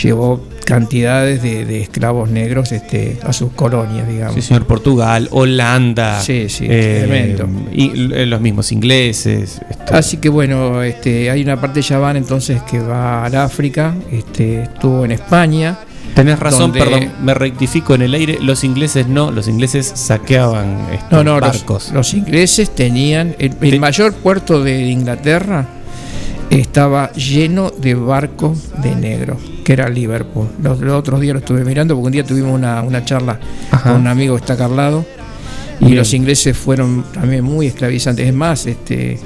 llevó cantidades de, de esclavos negros este, a sus colonias, digamos. Sí, señor, Portugal, Holanda, Sí, sí, eh, tremendo. y eh, los mismos ingleses. Así que bueno, este, hay una parte de Yaván entonces que va al África, este, estuvo en España. Tenés razón, donde- perdón, me rectifico en el aire. Los ingleses no, los ingleses saqueaban este, No, no, los, barcos. los ingleses tenían. El, el mayor puerto de Inglaterra estaba lleno de barcos de negros, que era Liverpool. Los, los otros días lo estuve mirando porque un día tuvimos una, una charla Ajá. con un amigo que está acá al lado. Y Bien. los ingleses fueron también muy esclavizantes. Es más, este.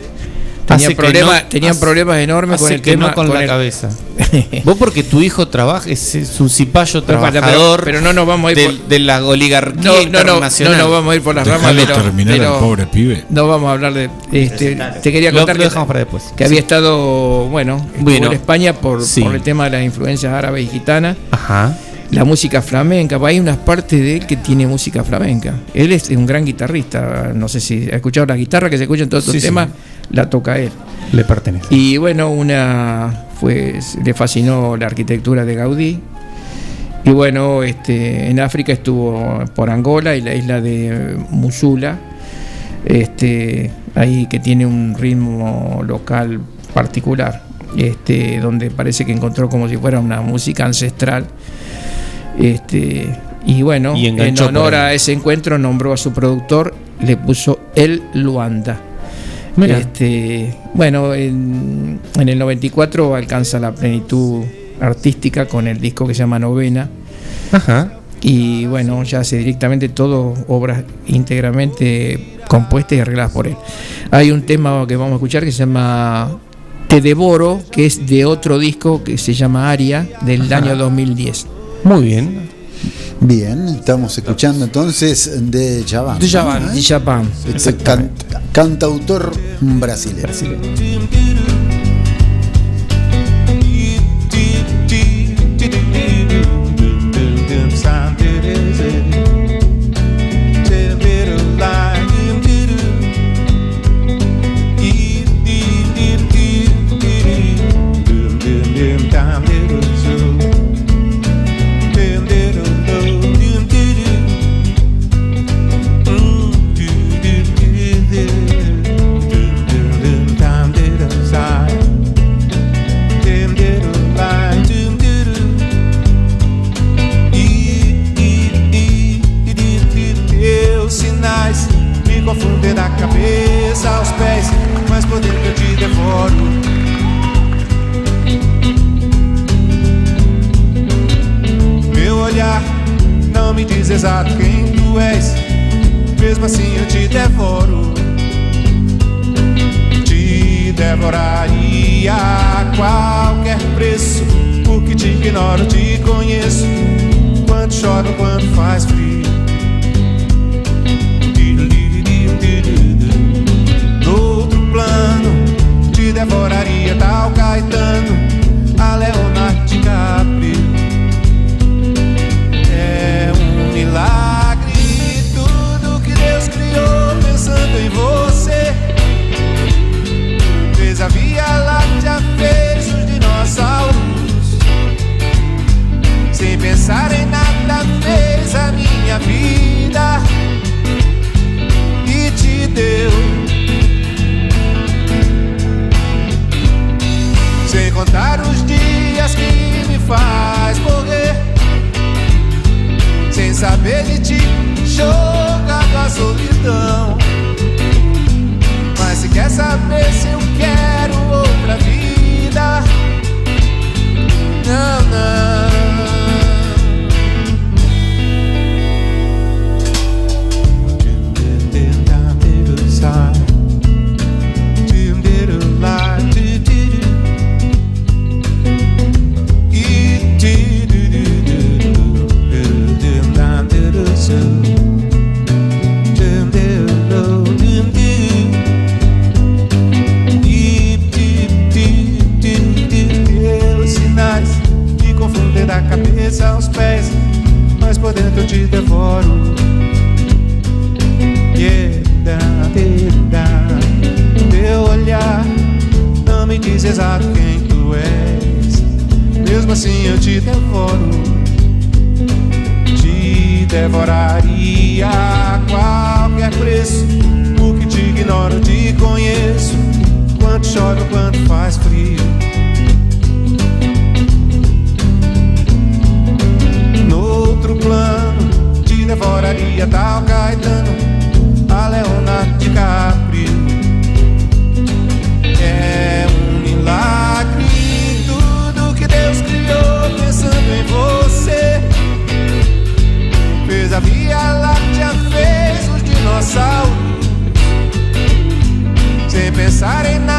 Hace Tenían, que problemas, no- tenían hace- problemas enormes con el que tema. no con, la el- cabeza. Vos porque tu hijo trabaja, es, es un cipayo Pero, pero- trabajador pero no nos vamos a ir del- por- de la oligarquía No, no, no, no, internacional. no vamos a ir por las ramas, pero, terminar pero al pobre pibe. no vamos a hablar de. Este, te quería contar lo que, dejamos para después. que había estado, bueno, Bueno, en España por, sí. por el tema de las influencias árabes y gitanas, Ajá. la música flamenca, hay unas partes de él que tiene música flamenca. Él es un gran guitarrista, no sé si ha escuchado la guitarra que se escucha en todos estos Sí, sí. La toca él. Le pertenece. Y bueno, una fue le fascinó la arquitectura de Gaudí. Y bueno, este, en África estuvo por Angola y la isla de Musula, este, ahí que tiene un ritmo local particular, este, donde parece que encontró como si fuera una música ancestral. Este, y bueno, Y en honor a ese encuentro nombró a su productor, le puso El Luanda. Mira. Este, bueno, en, en el 94 alcanza la plenitud artística con el disco que se llama Novena. Ajá. Y bueno, ya hace directamente todo obras íntegramente compuestas y arregladas por él. Hay un tema que vamos a escuchar que se llama Te Devoro, que es de otro disco que se llama Aria del Ajá. año 2010. Muy bien. Bien, estamos escuchando entonces de Javan. De Javan. De Japan. Este can- cantautor brasileño. Teus chove, quanto faz frio. No outro plano, te devoraria tal Caetano, a Leonardo DiCaprio. É um milagre tudo que Deus criou pensando em você. Fez a Via Láctea, fez os dinossauros. Sem pensar em nada,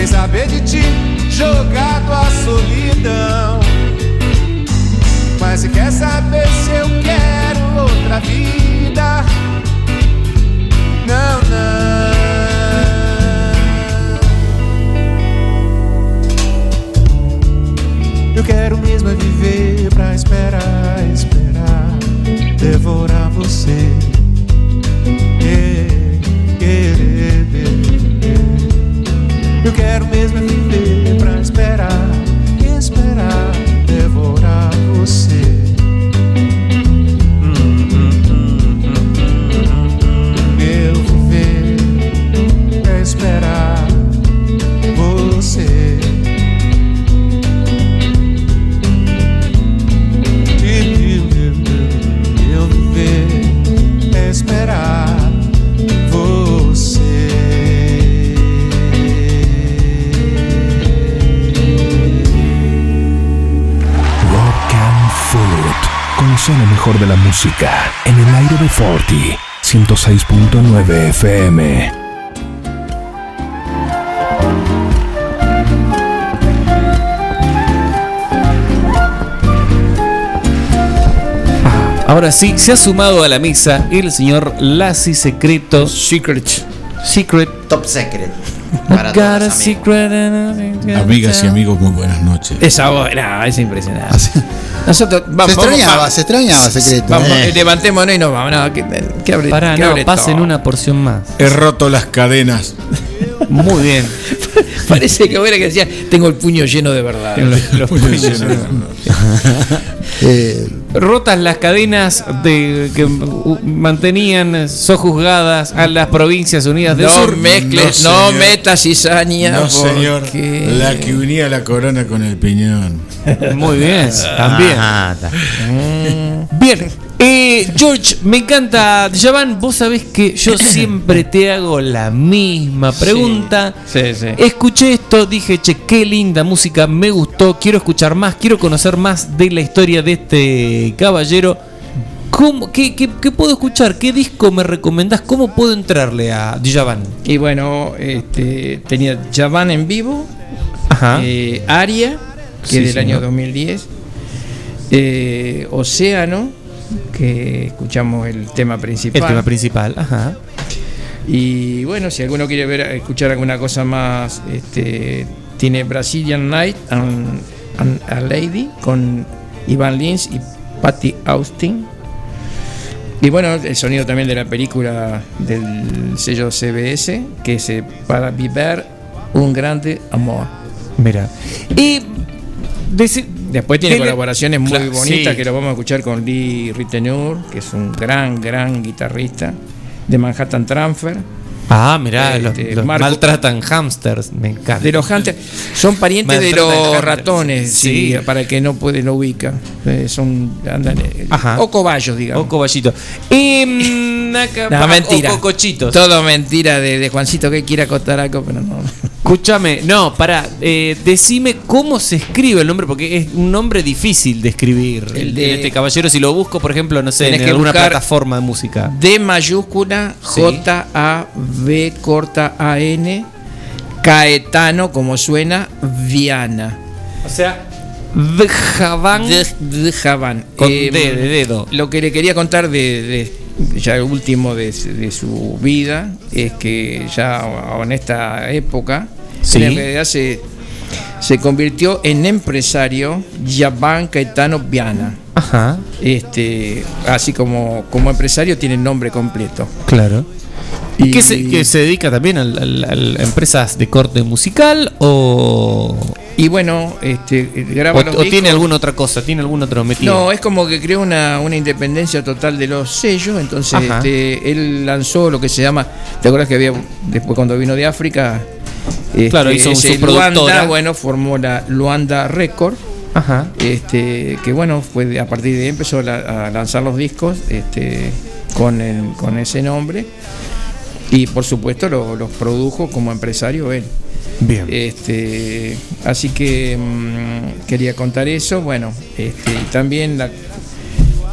Sem saber de ti, jogado à solidão. Mas se quer saber se eu quero outra vida, não, não. Eu quero mesmo é viver pra esperar, esperar, devorar você. Mejor de la música en el aire de Forti 106.9 FM. Ahora sí, se ha sumado a la mesa el señor Lassi Secreto. Secret. Secret. Top secret. Para todos secret Amigas y amigos, muy buenas noches. Esa voz, no, es impresionante. Nosotros vamos, se extrañaba, vamos, se extrañaba secreto. vamos, eh. levantémonos y nos vamos. No, que, que hable, Pará, que no, hable pasen todo. una porción más. He roto las cadenas. Muy bien. Parece que fuera que decía, tengo el puño lleno de verdad. Eh, Rotas las cadenas de que mantenían sojuzgadas a las provincias unidas del No sur. mezcles, No, no, metas cizaña. No, señor. porque- La que unía la corona con el piñón. Muy bien, también. Ajá, está. Bien, Eh, George, me encanta. Javan, vos sabés que yo siempre te hago la misma pregunta. Sí, sí. Escuché dije, che, qué linda música, me gustó, quiero escuchar más, quiero conocer más de la historia de este caballero. ¿Cómo, qué, qué- qué puedo escuchar? ¿Qué disco me recomendás? ¿Cómo puedo entrarle a Djavan? Y bueno, este, tenía Javan en vivo, Ajá. eh, Aria, que Sí, es del año ¿no? 2010, eh, Océano, que escuchamos el tema principal. El tema principal, ajá. Y bueno, si alguno quiere ver, escuchar alguna cosa más, este, tiene Brazilian Night and, and a Lady con Ivan Lins y Patty Austin. Y bueno, el sonido también de la película del sello CBS, que es eh, Para Vivir un Grande Amor. Mira. Y. Después tiene colaboraciones muy Claro, bonitas sí. que lo vamos a escuchar con Lee Ritenour, que es un gran, gran guitarrista de Manhattan Transfer. Ah, mirá, Este, los Marco- maltratan hamsters, me encanta. De los hunters, son parientes de los ratones, Sí. sí, para el que no puede, no ubica. Eh, son, andan, eh, Ajá. o cobayos, digamos. O coballito. Em, acá- No, mentira. O cocochitos. Todo mentira de, de Juancito que quiere acotar algo, pero no. Escúchame, no, pará, eh, decime cómo se escribe el nombre, porque es un nombre difícil de escribir. El de- este caballero, si lo busco, por ejemplo, no sé, en alguna plataforma de música. D mayúscula, Sí. V corta A N, Caetano, como suena, Viana. O sea, Djavan De, de Javán. con Eh, D de dedo. Lo que le quería contar de, de- ya el último de, de su vida es que ya en esta época Sí. en realidad se, se convirtió en empresario Yaván Caetano Viana. Ajá, Este, así como, como empresario tiene el nombre completo. claro. ¿Y Y- qué se, que se dedica también a empresas de corte musical o, Y bueno, este, o, graba los o tiene alguna otra cosa? ¿Tiene algún otro metido? No, es como que creó una, una independencia total de los sellos. Entonces, este, él lanzó lo que se llama. ¿Te acuerdas que había, después cuando vino de África? este, Claro, hizo ese su productora. Luanda, bueno, formó la Luanda Record. Ajá. Este, que bueno, fue a partir de ahí empezó la- a lanzar los discos este, con, el- con ese nombre. Y por supuesto lo- los produjo como empresario él. Bien. Este, así que mm, quería contar eso. Bueno, este, y también la-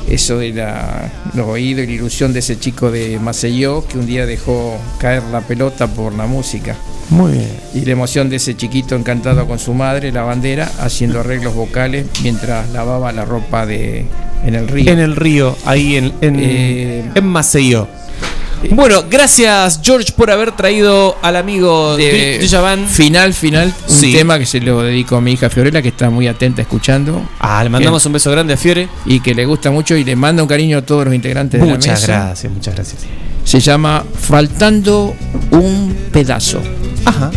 eso de la, los oídos y la ilusión de ese chico de Maceió que un día dejó caer la pelota por la música. Muy bien. Y la emoción de ese chiquito encantado con su madre, la bandera, haciendo arreglos vocales mientras lavaba la ropa de, en el río. En el río, ahí en, en, Eh, en Maceió. Bueno, gracias George por haber traído al amigo de, de Javan. Final, final, un Sí. tema que se lo dedico a mi hija Fiorella, que está muy atenta escuchando. Ah, le mandamos un beso grande a Fiore. y que le gusta mucho y le manda un cariño a todos los integrantes de la Muchas mesa. gracias, muchas gracias. Se llama Faltando un pedazo. Ajá.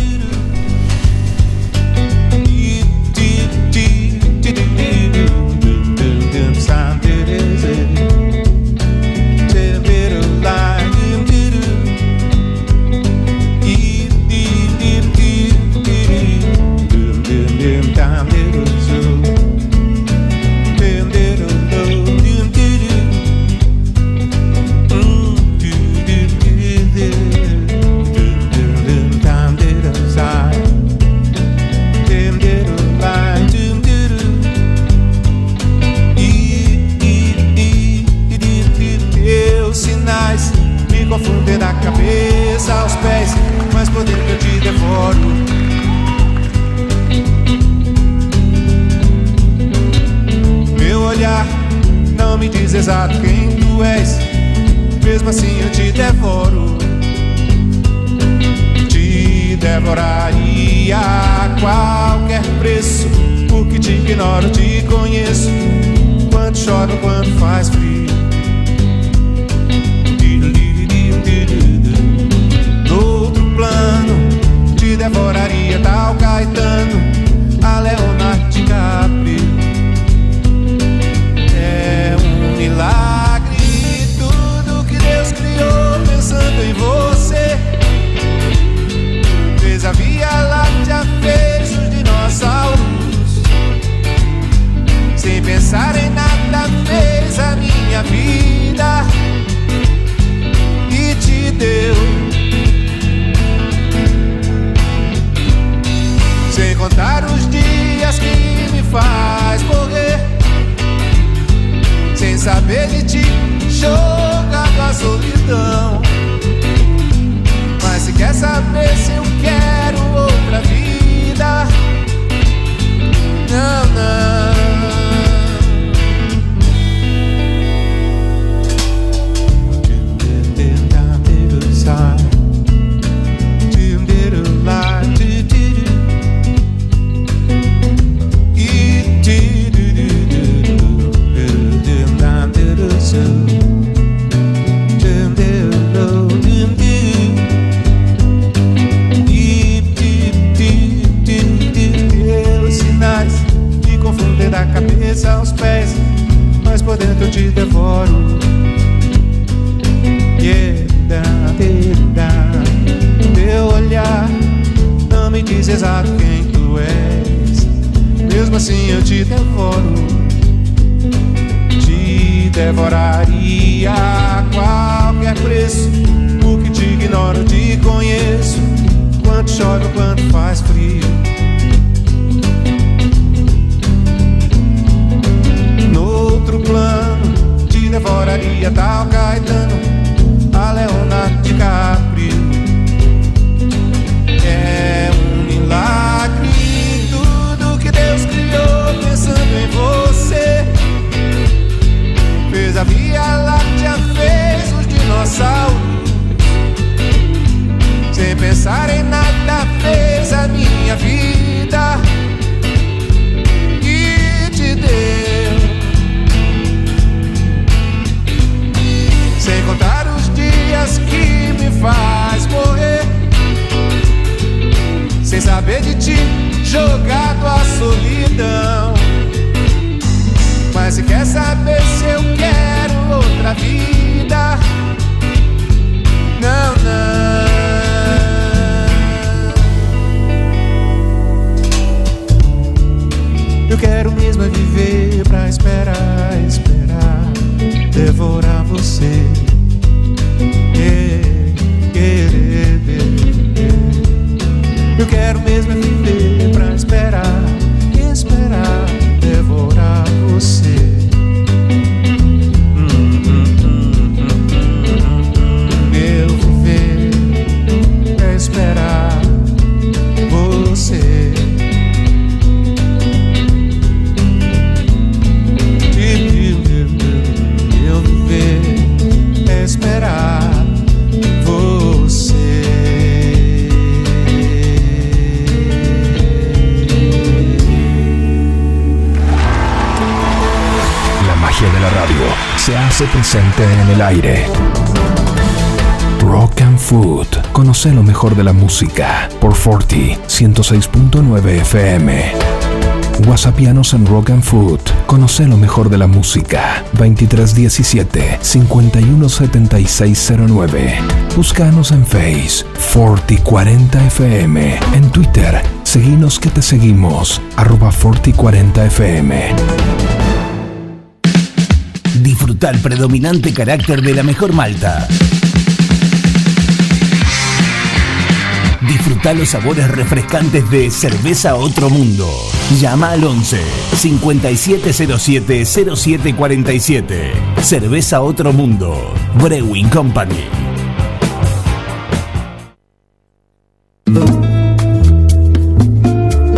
Mejor de la música por Forti 106.9 FM. Whatsappianos en Rock and Food. Conoce lo mejor de la música. 2317 517609. Búscanos en Face. Forti 40 FM. En Twitter. Seguinos que te seguimos. Arroba Forti 40 FM. Disfruta el predominante carácter de la mejor malta. Disfruta los sabores refrescantes de Cerveza Otro Mundo. Llama al 11 5707 0747. Cerveza Otro Mundo. Brewing Company.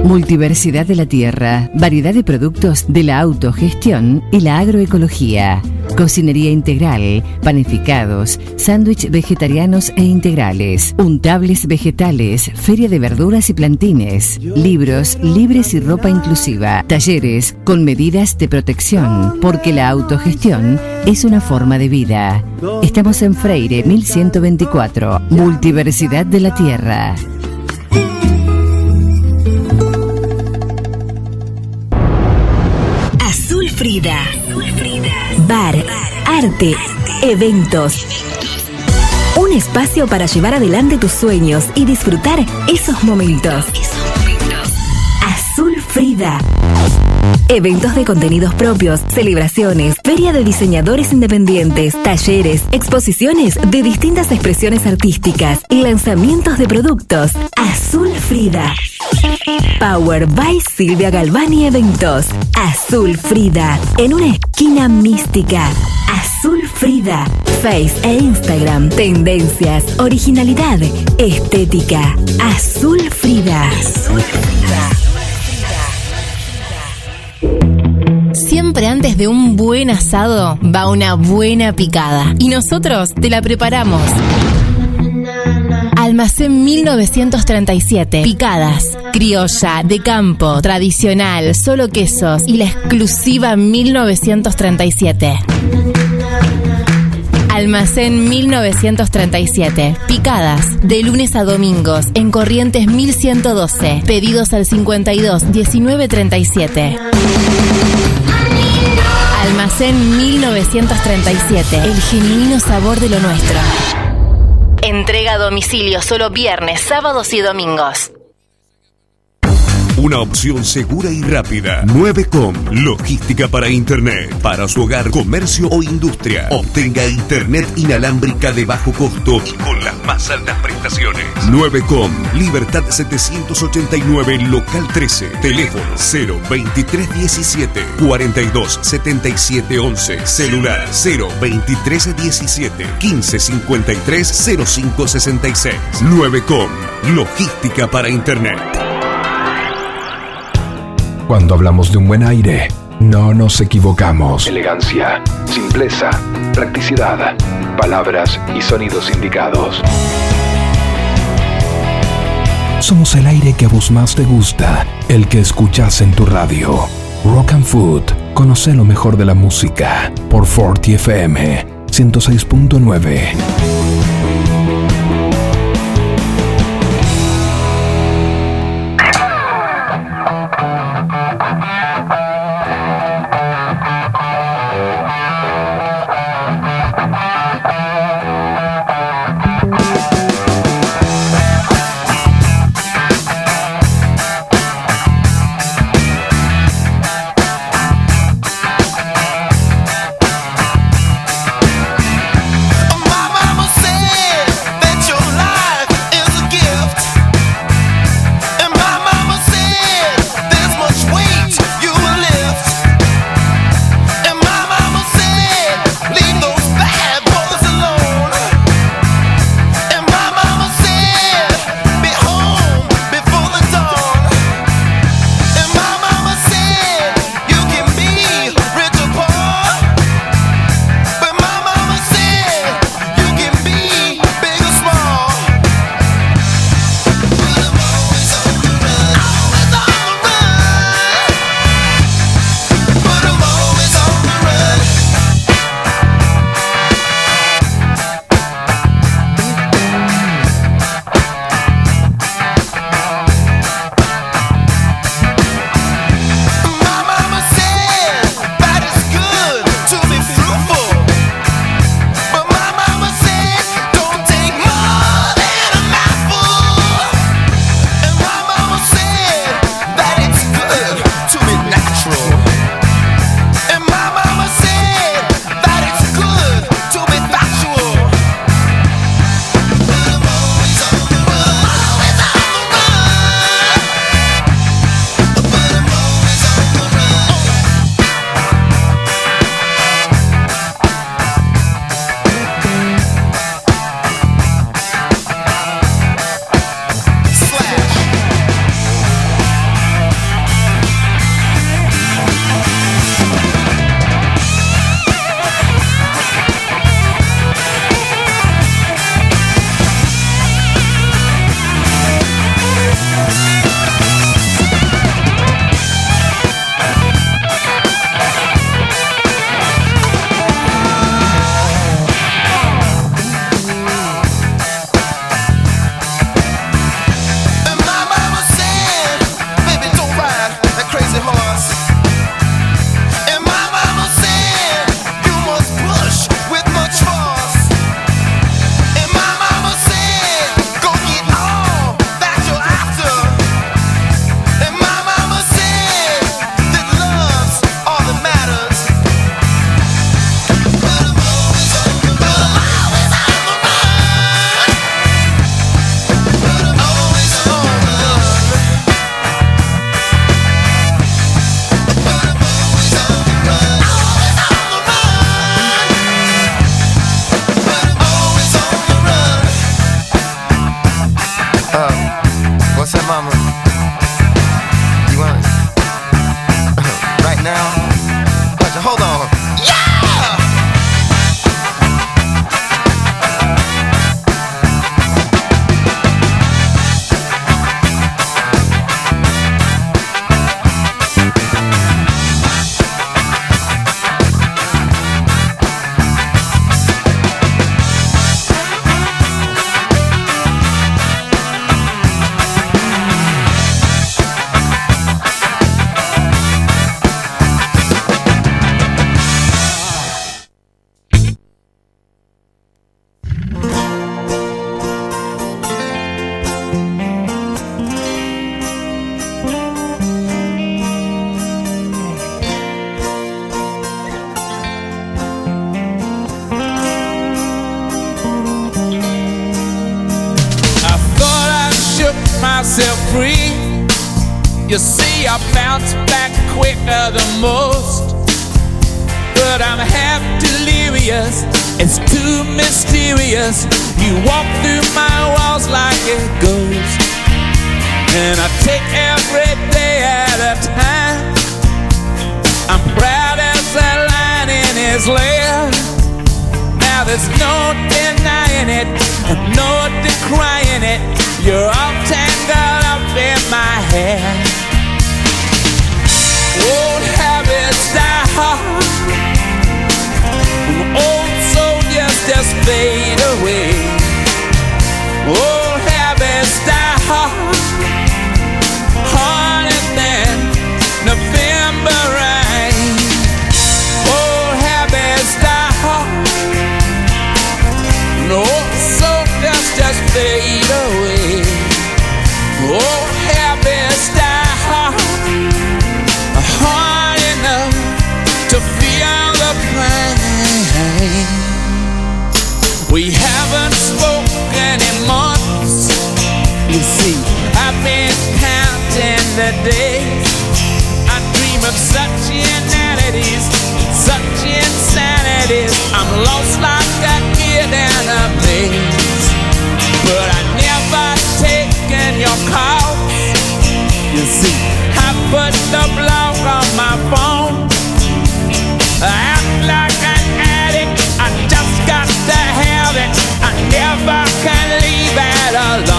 Multiversidad de la tierra, variedad de productos de la autogestión y la agroecología. Cocinería integral, panificados, sándwich vegetarianos e integrales, untables vegetales, feria de verduras y plantines, libros libres y ropa inclusiva, talleres con medidas de protección, porque la autogestión es una forma de vida. Estamos en Freire 1124, Multiversidad de la Tierra. Azul Frida. Bar, arte, eventos. Un espacio para llevar adelante tus sueños y disfrutar esos momentos. Azul Frida. Eventos de contenidos propios, celebraciones, feria de diseñadores independientes, talleres, exposiciones de distintas expresiones artísticas y lanzamientos de productos. Azul Frida. Power by Silvia Galvani Eventos. Azul Frida. En una esquina mística. Azul Frida. Face e Instagram. Tendencias. Originalidad. Estética. Azul Frida. Azul Frida. Siempre antes de un buen asado va una buena picada. Y nosotros te la preparamos. Almacén 1937. Picadas. Criolla, de campo, tradicional, solo quesos y la exclusiva 1937. Almacén 1937. Picadas. De lunes a domingos. En Corrientes 1112. Pedidos al 52 19 37. Almacén 1937. El genuino sabor de lo nuestro. Entrega a domicilio solo viernes, sábados y domingos. Una opción segura y rápida. 9com, logística para Internet. Para su hogar, comercio o industria. Obtenga Internet inalámbrica de bajo costo y con las más altas prestaciones. 9com, Libertad 789, local 13. Teléfono 02317 427711. Celular 02317 1553 0566. 9com, logística para Internet. Cuando hablamos de un buen aire, no nos equivocamos. Elegancia, simpleza, practicidad, palabras y sonidos indicados. Somos el aire que a vos más te gusta, el que escuchas en tu radio. Rock and Food, conoce lo mejor de la música por 40 FM 106.9. We haven't spoken in months. You see, I've been counting the days. I dream of such inanities, such insanities. I'm lost like a kid in a maze. But I never taken your calls. You see, I put the block on my phone. I era la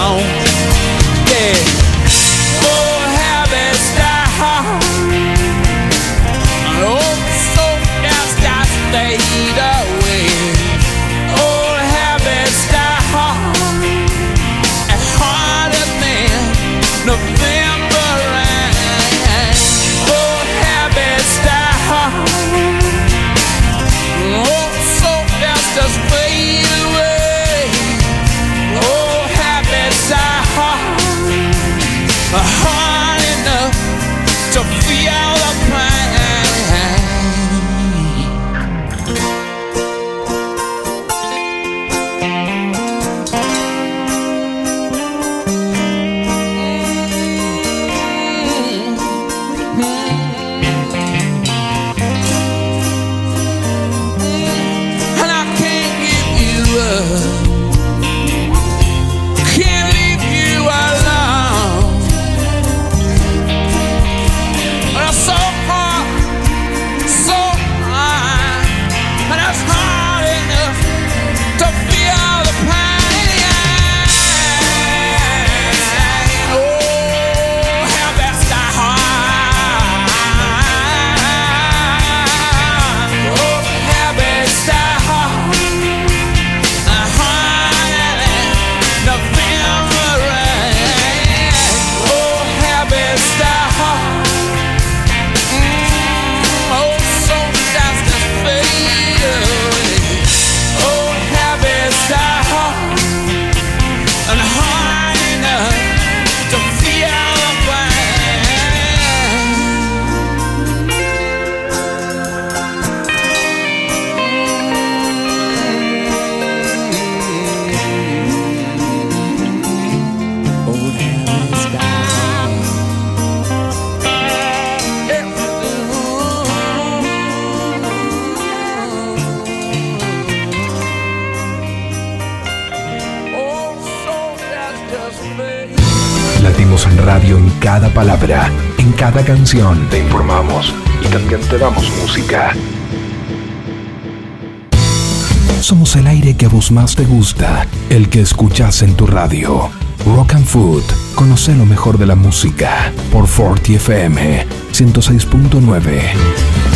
informamos en radio en cada palabra, en cada canción. Te informamos y también te damos música. Somos el aire que a vos más te gusta, el que escuchas en tu radio. Rock and Food. Conoce lo mejor de la música por 40 FM 106.9.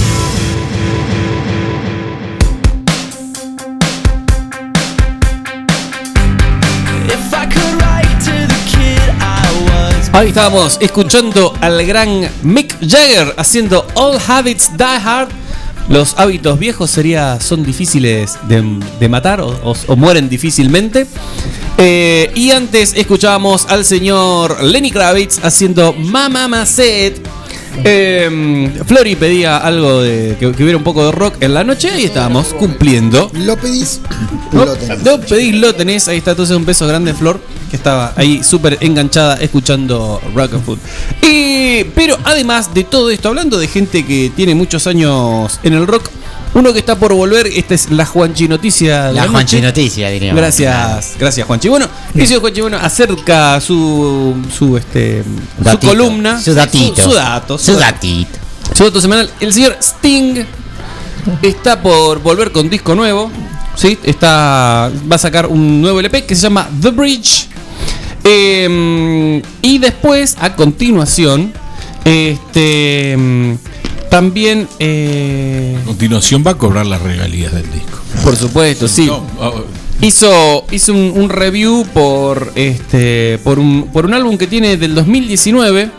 Ahí estábamos escuchando al gran Mick Jagger haciendo All Habits Die Hard. Los hábitos viejos sería, son difíciles de, de matar o, o- mueren difícilmente. Eh, y antes escuchábamos al señor Lenny Kravitz haciendo Mama Said. Eh, Flori pedía algo de que, que hubiera un poco de rock en la noche y estábamos cumpliendo. Lo pedís, No, lo tenés. no pedís, lo tenés. Ahí está entonces un beso grande, Flor, que estaba ahí súper enganchada escuchando Rock and Food. Pero además de todo esto, hablando de gente que tiene muchos años en el rock, uno que está por volver, esta es la Juanchi Noticia. de La. Juanchi Noticia, diríamos. Gracias, gracias Juanchi. Bueno, dice Juanchi, bueno, acerca su, su, este, su columna, su datito. su, su dato, Su datito. su dato semanal. El señor Sting está por volver con disco nuevo. ¿sí? Está, va a sacar un nuevo LP que se llama The Bridge. Eh, y después, a continuación, este también. eh, A continuación va a cobrar las regalías del disco. por supuesto, sí. No, oh, Hizo, hizo un, un review por este por un, por un álbum que tiene del 2019,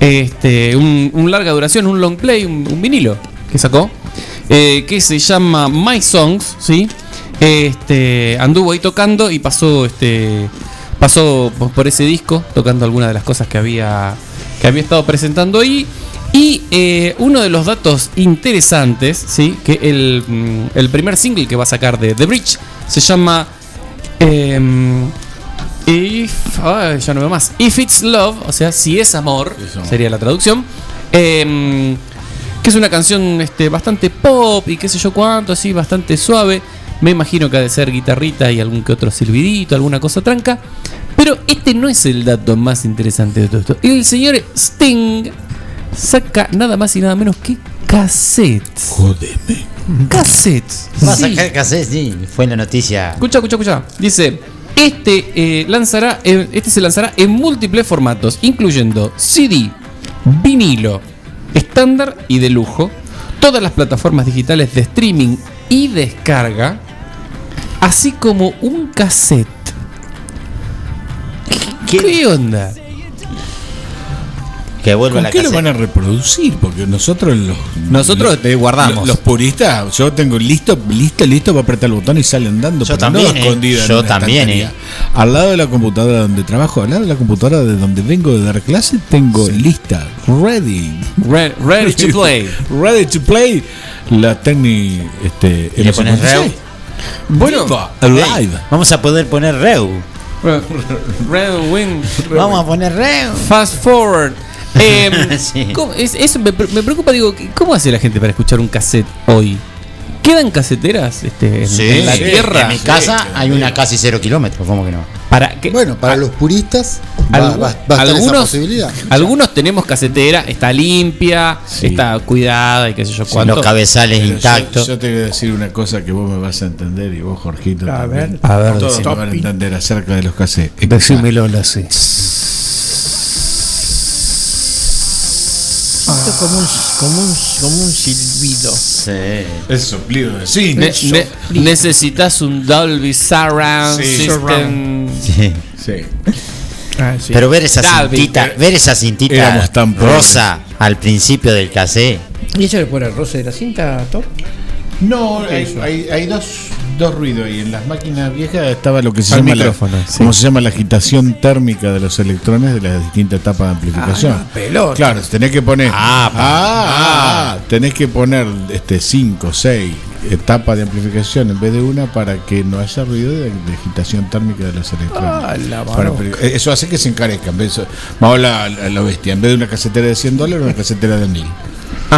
este, un, un larga duración, un long play, un, un vinilo que sacó, eh, que se llama My Songs, ¿sí? Este, anduvo ahí tocando y pasó este pasó por- ese disco tocando algunas de las cosas que había que había estado presentando ahí y eh, uno de los datos interesantes, ¿sí? que el, mm, el primer single que va a sacar de The Bridge se llama em, If, ay, ya no veo más. If It's Love, o sea, si es amor, sería la traducción. Em, que es una canción este, bastante pop y qué sé yo cuánto, así, bastante suave. Me imagino que ha de ser guitarrita y algún que otro silbidito, alguna cosa tranca. Pero este no es el dato más interesante de todo esto. El señor Sting saca nada más y nada menos que cassettes. Jodeme. Cassettes. Va a Sí. sacar cassette, sí. Fue la noticia. Escucha, escucha, escucha. Dice, este, eh, lanzará, en- este se lanzará en múltiples formatos, incluyendo CD, vinilo, estándar y de lujo, todas las plataformas digitales de streaming y descarga, así como un cassette. ¿Qué, onda? Que vuelva ¿Con la qué lo cassette. van a reproducir? Porque nosotros los. Nosotros los- te guardamos. Los, los puristas, yo tengo listo, listo, listo para apretar el botón y salen dando. Yo no también, eh. Yo también, estantería. Al lado de la computadora donde trabajo, al lado de la computadora de donde vengo de dar clase, tengo lista, ready. Re- ready to play. ready to play. La Tecni este, ¿Y le pones M56. Reu? Bueno, alive. Vamos a poder poner Reu. Red Wing. Vamos a poner Reu. Fast forward. Em, Sí. ¿cómo- es- eso me, pre- me preocupa, digo, ¿cómo hace la gente para escuchar un cassette hoy? ¿Quedan caseteras este, en, Sí, en la sí. tierra? En mi casa hay una casi cero kilómetros, ¿cómo que no? Para que, Bueno, para los puristas va, Algu- va- va a estar esa algunos, posibilidad. algunos tenemos casetera, está limpia, está cuidada y qué sé yo cuánto. Los cabezales yo- intactos. Yo, te voy a decir una cosa que vos me vas a entender y vos, Jorgito. A también. ver. A ver, Todos me van a entender acerca de los cassettes. Decímelo, sí. Como un, como un, como un silbido. Sí. El soplido de sí. Ne- ne- necesitas un Dolby Surround Sí. System. Sí. Sí. Ah, sí. Pero ver esa Dalby. cintita, ver esa cintita tan rosa al principio del cassette. ¿Y eso le pone el roce de la cinta, Top? No, ¿Qué hay, hay, hay dos, dos ruidos y en las máquinas viejas estaba lo que se Al llama la, sí. ¿cómo se llama la agitación térmica de los electrones de las distintas etapas de amplificación. Ah, pelota. Claro, tenés que poner Ah, ah, tenés que poner este 5, 6 etapas de amplificación en vez de una para que no haya ruido de, de agitación térmica de los electrones. Ah, la Para- mano. eso hace que se encarezca. En vez de- vamos a la, la bestia. En vez de una casetera de 100 dólares, una casetera de 1000.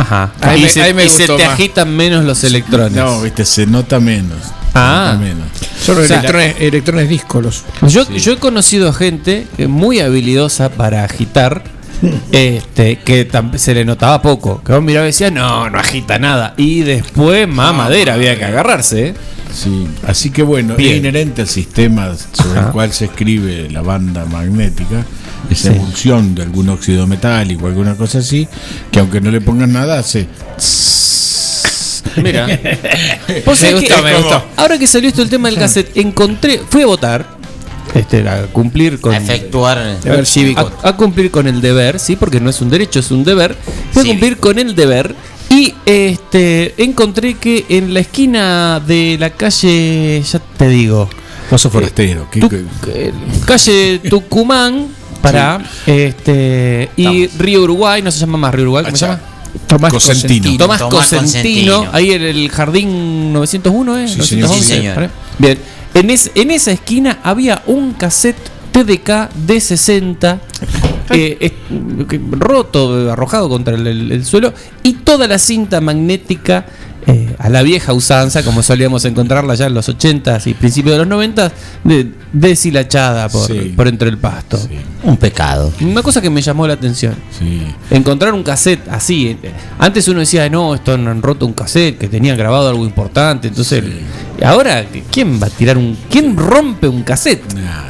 Ajá. Ahí y me- se, ahí me y se te más. agitan menos los electrones. No, viste, se nota menos. Ah. Menos. Son O sea, electrones, electrones díscolos. Yo, yo he conocido gente eh, muy habilidosa para agitar, este, que se le notaba poco. Que vos mirabas y decías, no, no agita nada. Y después, mamadera, había que agarrarse. ¿eh? Sí, así que bueno, Bien. es inherente al sistema sobre Ajá. el cual se escribe la banda magnética, esa Sí. emulsión de algún óxido metálico, alguna cosa así, que aunque no le pongan nada, hace. Mira. Vos Me gustó, que- me gustó. Ahora que salió esto el tema del cassette, encontré, fui a votar, este, a cumplir con. A efectuar. Deber cívico. A, a cumplir con el deber, sí, porque no es un derecho, es un deber. Fui a cumplir con el deber y este encontré que en la esquina de la calle, ya te digo, Vos sos forastero. ¿qué- Tu- qué- eh, calle Tucumán para este y Río Uruguay, no se llama más Río Uruguay, ¿cómo se llama? Tomás Cosentino. Cosentino. Tomás, Tomás Cosentino, Cosentino. ahí en el jardín 901, ¿eh? Sí, señor. 911, Sí, señor. ¿vale? Bien, en, es- en esa esquina había un cassette TDK D60 eh, roto, arrojado contra el, el- el suelo y toda la cinta magnética eh, a la vieja usanza, como solíamos encontrarla ya en los 80s y principios de los 90s, de, deshilachada por, Sí. por entre el pasto. Sí, Un pecado. Una cosa que me llamó la atención. sí. Encontrar un cassette así. eh, Antes uno decía, no, esto han roto un cassette, que tenía grabado algo importante. Entonces, ahora, ¿quién va a tirar un. ¿Quién rompe un cassette? Nah.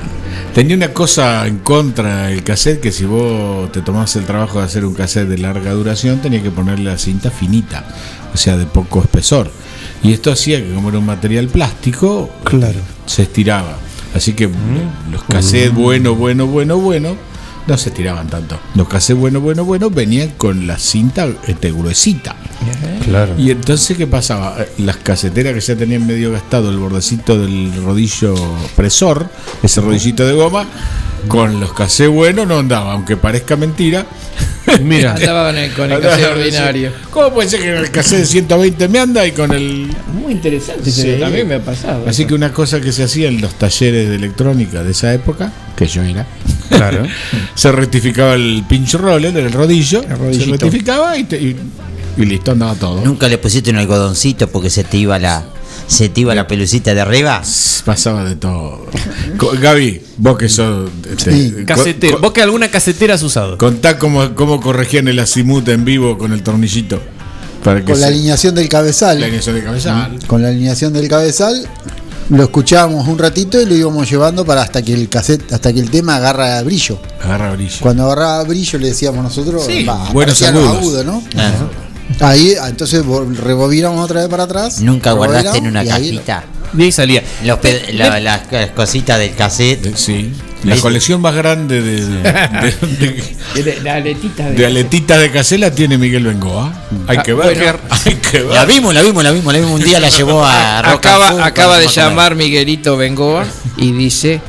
Tenía una cosa en contra el cassette que si vos te tomás el trabajo de hacer un cassette de larga duración tenía que ponerle la cinta finita, o sea, de poco espesor. Y esto hacía que como era un material plástico, Claro. se estiraba. Así que los cassettes bueno, bueno, bueno, bueno, no se estiraban tanto. Los cassettes bueno, bueno, bueno venían con la cinta este, gruesita. Claro. Y entonces, ¿qué pasaba? Las caseteras que ya tenían medio gastado el bordecito del rodillo presor, ese rodillito de goma, con los casés buenos no andaba, aunque parezca mentira. Mira. Andaba con el, con el Andaba cassette con ese- ordinario. ¿Cómo puede ser que el cassette de 120 me anda y con el. Muy interesante, Sí. también me ha pasado. Así eso. que una cosa que se hacía en los talleres de electrónica de esa época, que yo era, Claro. se rectificaba el pinch roller, el rodillo, El se rectificaba y, te- y- y listo, andaba todo. Nunca le pusiste un algodoncito porque se te iba la. Se te iba la pelucita de arriba. Pasaba de todo. Gaby, vos que sos. este, Sí. Casetero. co- ¿Vos que alguna casetera has usado? Contá cómo, cómo corregían el azimut en vivo con el tornillito. Para que Con la alineación del cabezal. la alineación de cabezal. Con la alineación del cabezal. Lo escuchábamos un ratito y lo íbamos llevando para hasta que el cassette, hasta que el tema agarra brillo. Agarra brillo. Cuando agarraba brillo le decíamos nosotros, Sí, va, buenos agudos, ¿no? Ah, Ahí, ah, entonces rebobinamos otra vez para atrás. Nunca guardaste en una cajita. Ahí salía. Los la- las, cositas del cassette. Sí. La colección más grande de, de, de- De- La aletita de. de aletitas de casela tiene Miguel Bengoa. Hay que ver. bueno. hay que ver. La vimos, la vimos, la vimos, la vimos. Un día la llevó a acaba acaba de llamar Miguelito Bengoa y dice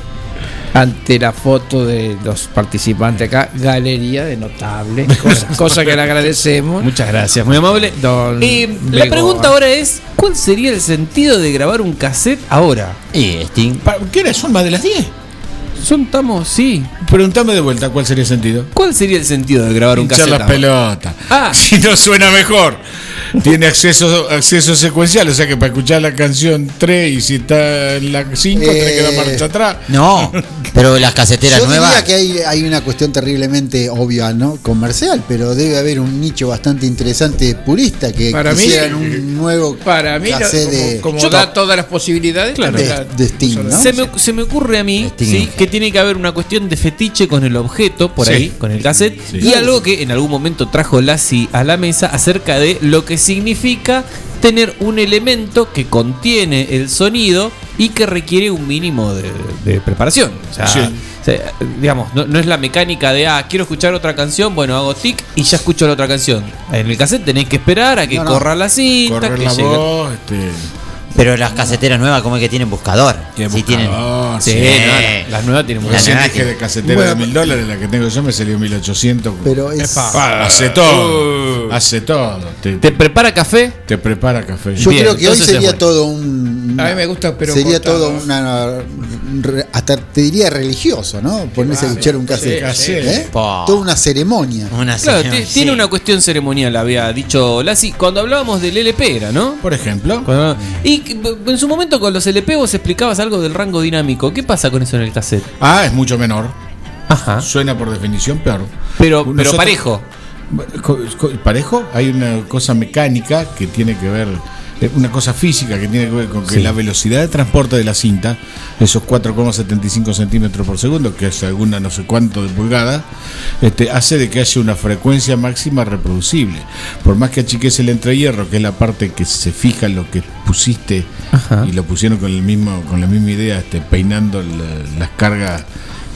ante la foto de los participantes acá, galería de notable, cosa, cosa que le agradecemos. Muchas gracias, muy amable. Don Eh, la pregunta ahora es: ¿cuál sería el sentido de grabar un cassette ahora? Sting. ¿Qué hora son más de las 10? Son, estamos, sí. Preguntame de vuelta cuál sería el sentido. ¿Cuál sería el sentido de grabar un cassette? las pelotas. Ah. Si no suena mejor. Tiene acceso, acceso secuencial, o sea que para escuchar la canción 3 y si está en la 5 tenés que dar Eh, marcha atrás. No, pero las caseteras Yo nuevas. diría que hay, hay una cuestión terriblemente obvia, ¿no? Comercial, pero debe haber un nicho bastante interesante purista que Para mí- quisieran un nuevo Para mí, lo- cassette como, de, como Yo da no. todas las posibilidades, Claro. de, la- de Sting, ¿no? Se me, se me ocurre a mí que tiene que haber una cuestión de fetiche con el objeto, por Sí. ahí, con el cassette, Sí. y algo que en algún momento trajo Lassie a la mesa acerca de lo que significa tener un elemento que contiene el sonido y que requiere un mínimo de, de preparación. O sea, Sí. o sea, digamos, no, no es la mecánica de, ah, quiero escuchar otra canción, bueno, hago tic y ya escucho la otra canción. En el cassette tenés que esperar a que No, no. corra la cinta, Correr que la llegue- voz, este, Pero las caseteras nuevas, como es que tienen buscador? Tiene Sí, tienen. buscador, Sí, sí. no, las nuevas tienen La Recién dije de casetera Bueno, de mil dólares, la que tengo yo me salió 1800. Pero es, Pa, hace todo. Hace todo. Te, ¿Te prepara café? te prepara café. yo Bien, creo que hoy sería todo un. A mí me gusta, pero Sería cortado. todo una hasta te diría religioso, ¿no? Ponerse a escuchar un cassette. ¿Eh? Toda una ceremonia. Claro, ti- tiene una cuestión ceremonial, había dicho Lassi, cuando hablábamos del LP era, ¿no? Por ejemplo. Cuando- y en su momento con los LP vos explicabas algo del rango dinámico. ¿Qué pasa con eso en el cassette? Ah, es mucho menor. Ajá. Suena por definición peor. Pero, pero parejo. ¿Parejo? Hay una cosa mecánica que tiene que ver, una cosa física que tiene que ver con que Sí. la velocidad de transporte de la cinta, esos 4,75 centímetros por segundo, que es alguna no sé cuánto de pulgada, este, hace de que haya una frecuencia máxima reproducible. Por más que achiques el entrehierro, que es la parte que se fija lo que pusiste y lo pusieron con el mismo, con la misma idea, este, peinando la- las cargas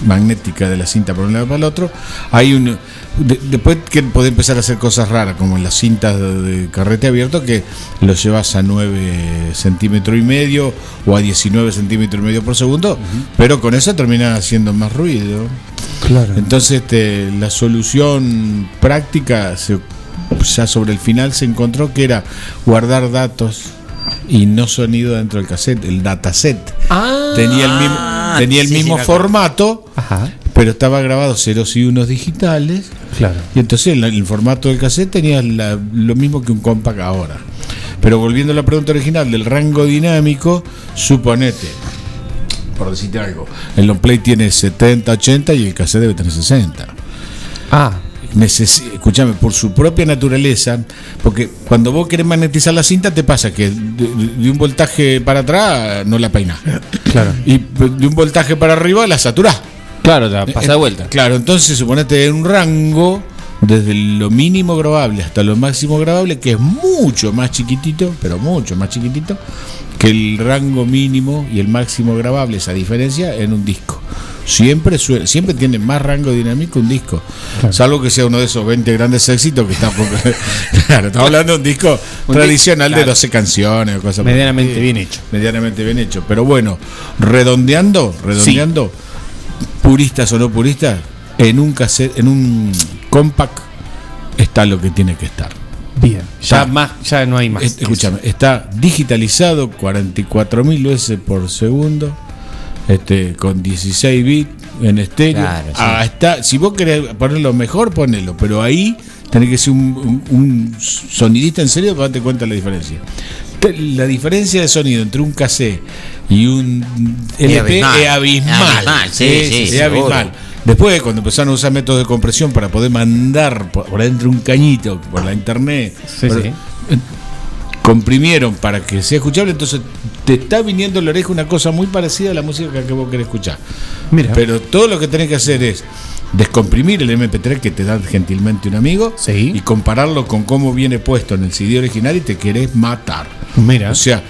magnética de la cinta por un lado para el otro, hay un de- después que puede empezar a hacer cosas raras como en las cintas de, de carrete abierto que lo llevas a 9 centímetros y medio o a 19 centímetros y medio por segundo pero con eso terminan haciendo más ruido Claro. entonces este, la solución práctica se- ya sobre el final se encontró que era guardar datos y no sonido dentro del cassette el dataset Ah, tenía el mismo, tenía el sí, mismo formato, pero estaba grabado ceros y unos digitales. Claro. Y entonces el, el formato del cassette tenía la- lo mismo que un compact ahora. Pero volviendo a la pregunta original del rango dinámico, suponete, por decirte algo, el long play tiene 70, 80 y el cassette debe tener 60. Ah. Necesi- escúchame, por su propia naturaleza, porque cuando vos querés magnetizar la cinta, te pasa que de, de- de un voltaje para atrás no la peinás. Claro. Y de un voltaje para arriba la saturás. Claro, la pasa de vuelta. Claro, entonces suponete en un rango desde lo mínimo grabable hasta lo máximo grabable, que es mucho más chiquitito, pero mucho más chiquitito, que el rango mínimo y el máximo grabable, esa diferencia en un disco. Siempre suena, siempre tiene más rango dinámico un disco. Salvo que sea uno de esos 20 grandes éxitos que está Claro, estamos hablando de un disco Un tradicional di- de claro. 12 canciones o cosas Medianamente bien hecho. Medianamente bien hecho. Pero bueno, redondeando, redondeando, puristas o no puristas, en un cassette, en un compact está lo que tiene que estar. Bien. Ya Está- más, ya no hay más. Es- escúchame, está digitalizado 44.000 veces por segundo, este, con 16 bits en estéreo. Claro, sí. Ah, está, si vos querés ponerlo mejor, ponelo, pero ahí tenés que ser un, un- un sonidista en serio para darte cuenta de la diferencia. La diferencia de sonido entre un cassette y un LP abismal. es abismal. Sí, sí, es abismal. Después, cuando empezaron a usar métodos de compresión para poder mandar por, por adentro un cañito por la internet, Sí, por- sí. Comprimieron para que sea escuchable, entonces te está viniendo a la oreja una cosa muy parecida a la música que vos querés escuchar. Mira. Pero todo lo que tenés que hacer es descomprimir el MP3 que te da gentilmente un amigo y compararlo con cómo viene puesto en el CD original y te querés matar. Mira. O sea,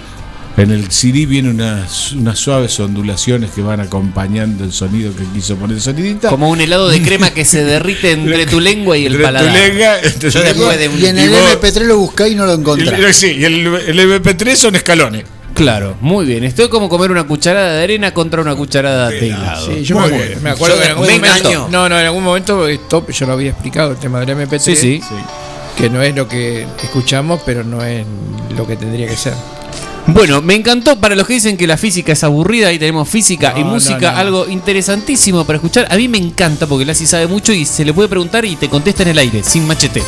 en el CD vienen unas, unas suaves ondulaciones que van acompañando el sonido que quiso poner el sonidista. Como un helado de crema que se derrite entre tu lengua y el Entre tu paladar. lengua, entre tu Yo lengua. de un- Y en el Y vos- MP3 lo buscáis y no lo encontrás. Y el- sí, y el, el MP3 son escalones. Claro, muy bien. Esto es como comer una cucharada de arena contra una cucharada de helado. Sí, yo me Muy acuerdo, bien. me acuerdo Yo que en algún me momento. No, no, en algún momento esto yo lo había explicado, el tema del MP3. Sí, sí. Que no es lo que escuchamos, pero no es lo que tendría que ser. Bueno, me encantó para los que dicen que la física es aburrida. Ahí tenemos física y música, no, no. algo interesantísimo para escuchar. A mí me encanta porque Lassi sabe mucho y se le puede preguntar y te contesta en el aire, sin machete.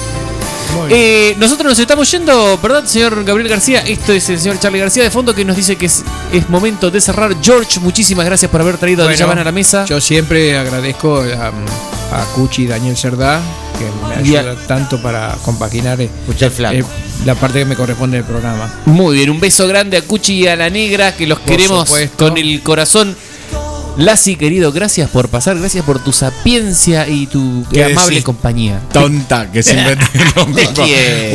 Eh, nosotros nos estamos yendo, ¿verdad, señor Gabriel García? Esto es el señor Charlie García de fondo que nos dice que es, es momento de cerrar. George, muchísimas gracias por haber traído a Bueno, Villaban a la mesa. Yo siempre agradezco a, a Cuchi y Daniel Cerdá, que me Y a- ayuda tanto para compaginar eh, eh, la parte que me corresponde del programa. Muy bien, un beso grande a Cuchi y a la negra, que los Por queremos supuesto. con el corazón. Lassi, querido, gracias por pasar, gracias por tu sapiencia y tu ¿Qué amable decís? compañía. Tonta, que siempre quiero.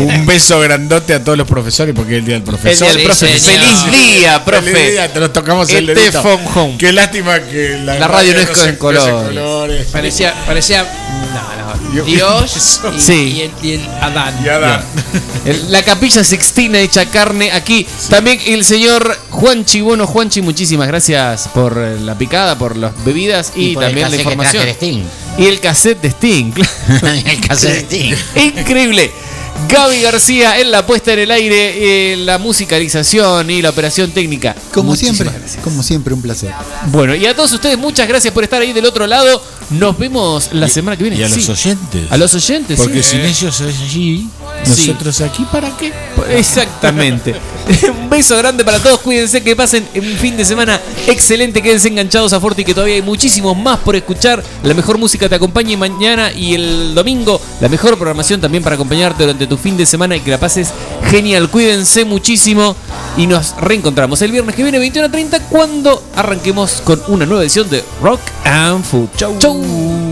Un beso grandote a todos los profesores porque es el día del profesor. El día del profe. Sí, Feliz día, profe. Feliz día, te lo tocamos el Este home. Qué lástima que la, La radio no es con no colores. colores. Parecía, parecía no, no, Dios y, Sí. y el, y el Adán. Y Adán. El- La capilla sextina hecha carne aquí. También el señor Juanchi. Bueno, Juanchi, muchísimas gracias por la picada, por las bebidas y, también la que información. traje de Sting. Y el cassette de Sting. el cassette de Sting. Increíble. Gaby García en la puesta en el aire, eh, la musicalización y la operación técnica. Como Muchísimas siempre, gracias. como siempre, un placer. Bueno, y a todos ustedes, muchas gracias por estar ahí del otro lado. Nos vemos la semana que viene. Y a Sí. los oyentes. A los oyentes, Porque sí. sin Eh. ellos allí, Sí. nosotros aquí, ¿para qué? Exactamente. un beso grande para todos. Cuídense que pasen un fin de semana excelente. Quédense enganchados a Forti que todavía hay muchísimos más por escuchar. La mejor música te acompañe mañana y el domingo. La mejor programación también para acompañarte durante tu fin de semana y que la pases genial. Cuídense muchísimo y nos reencontramos el viernes que viene 21.30 cuando arranquemos con una nueva edición de Rock and Food. Chau. Chau.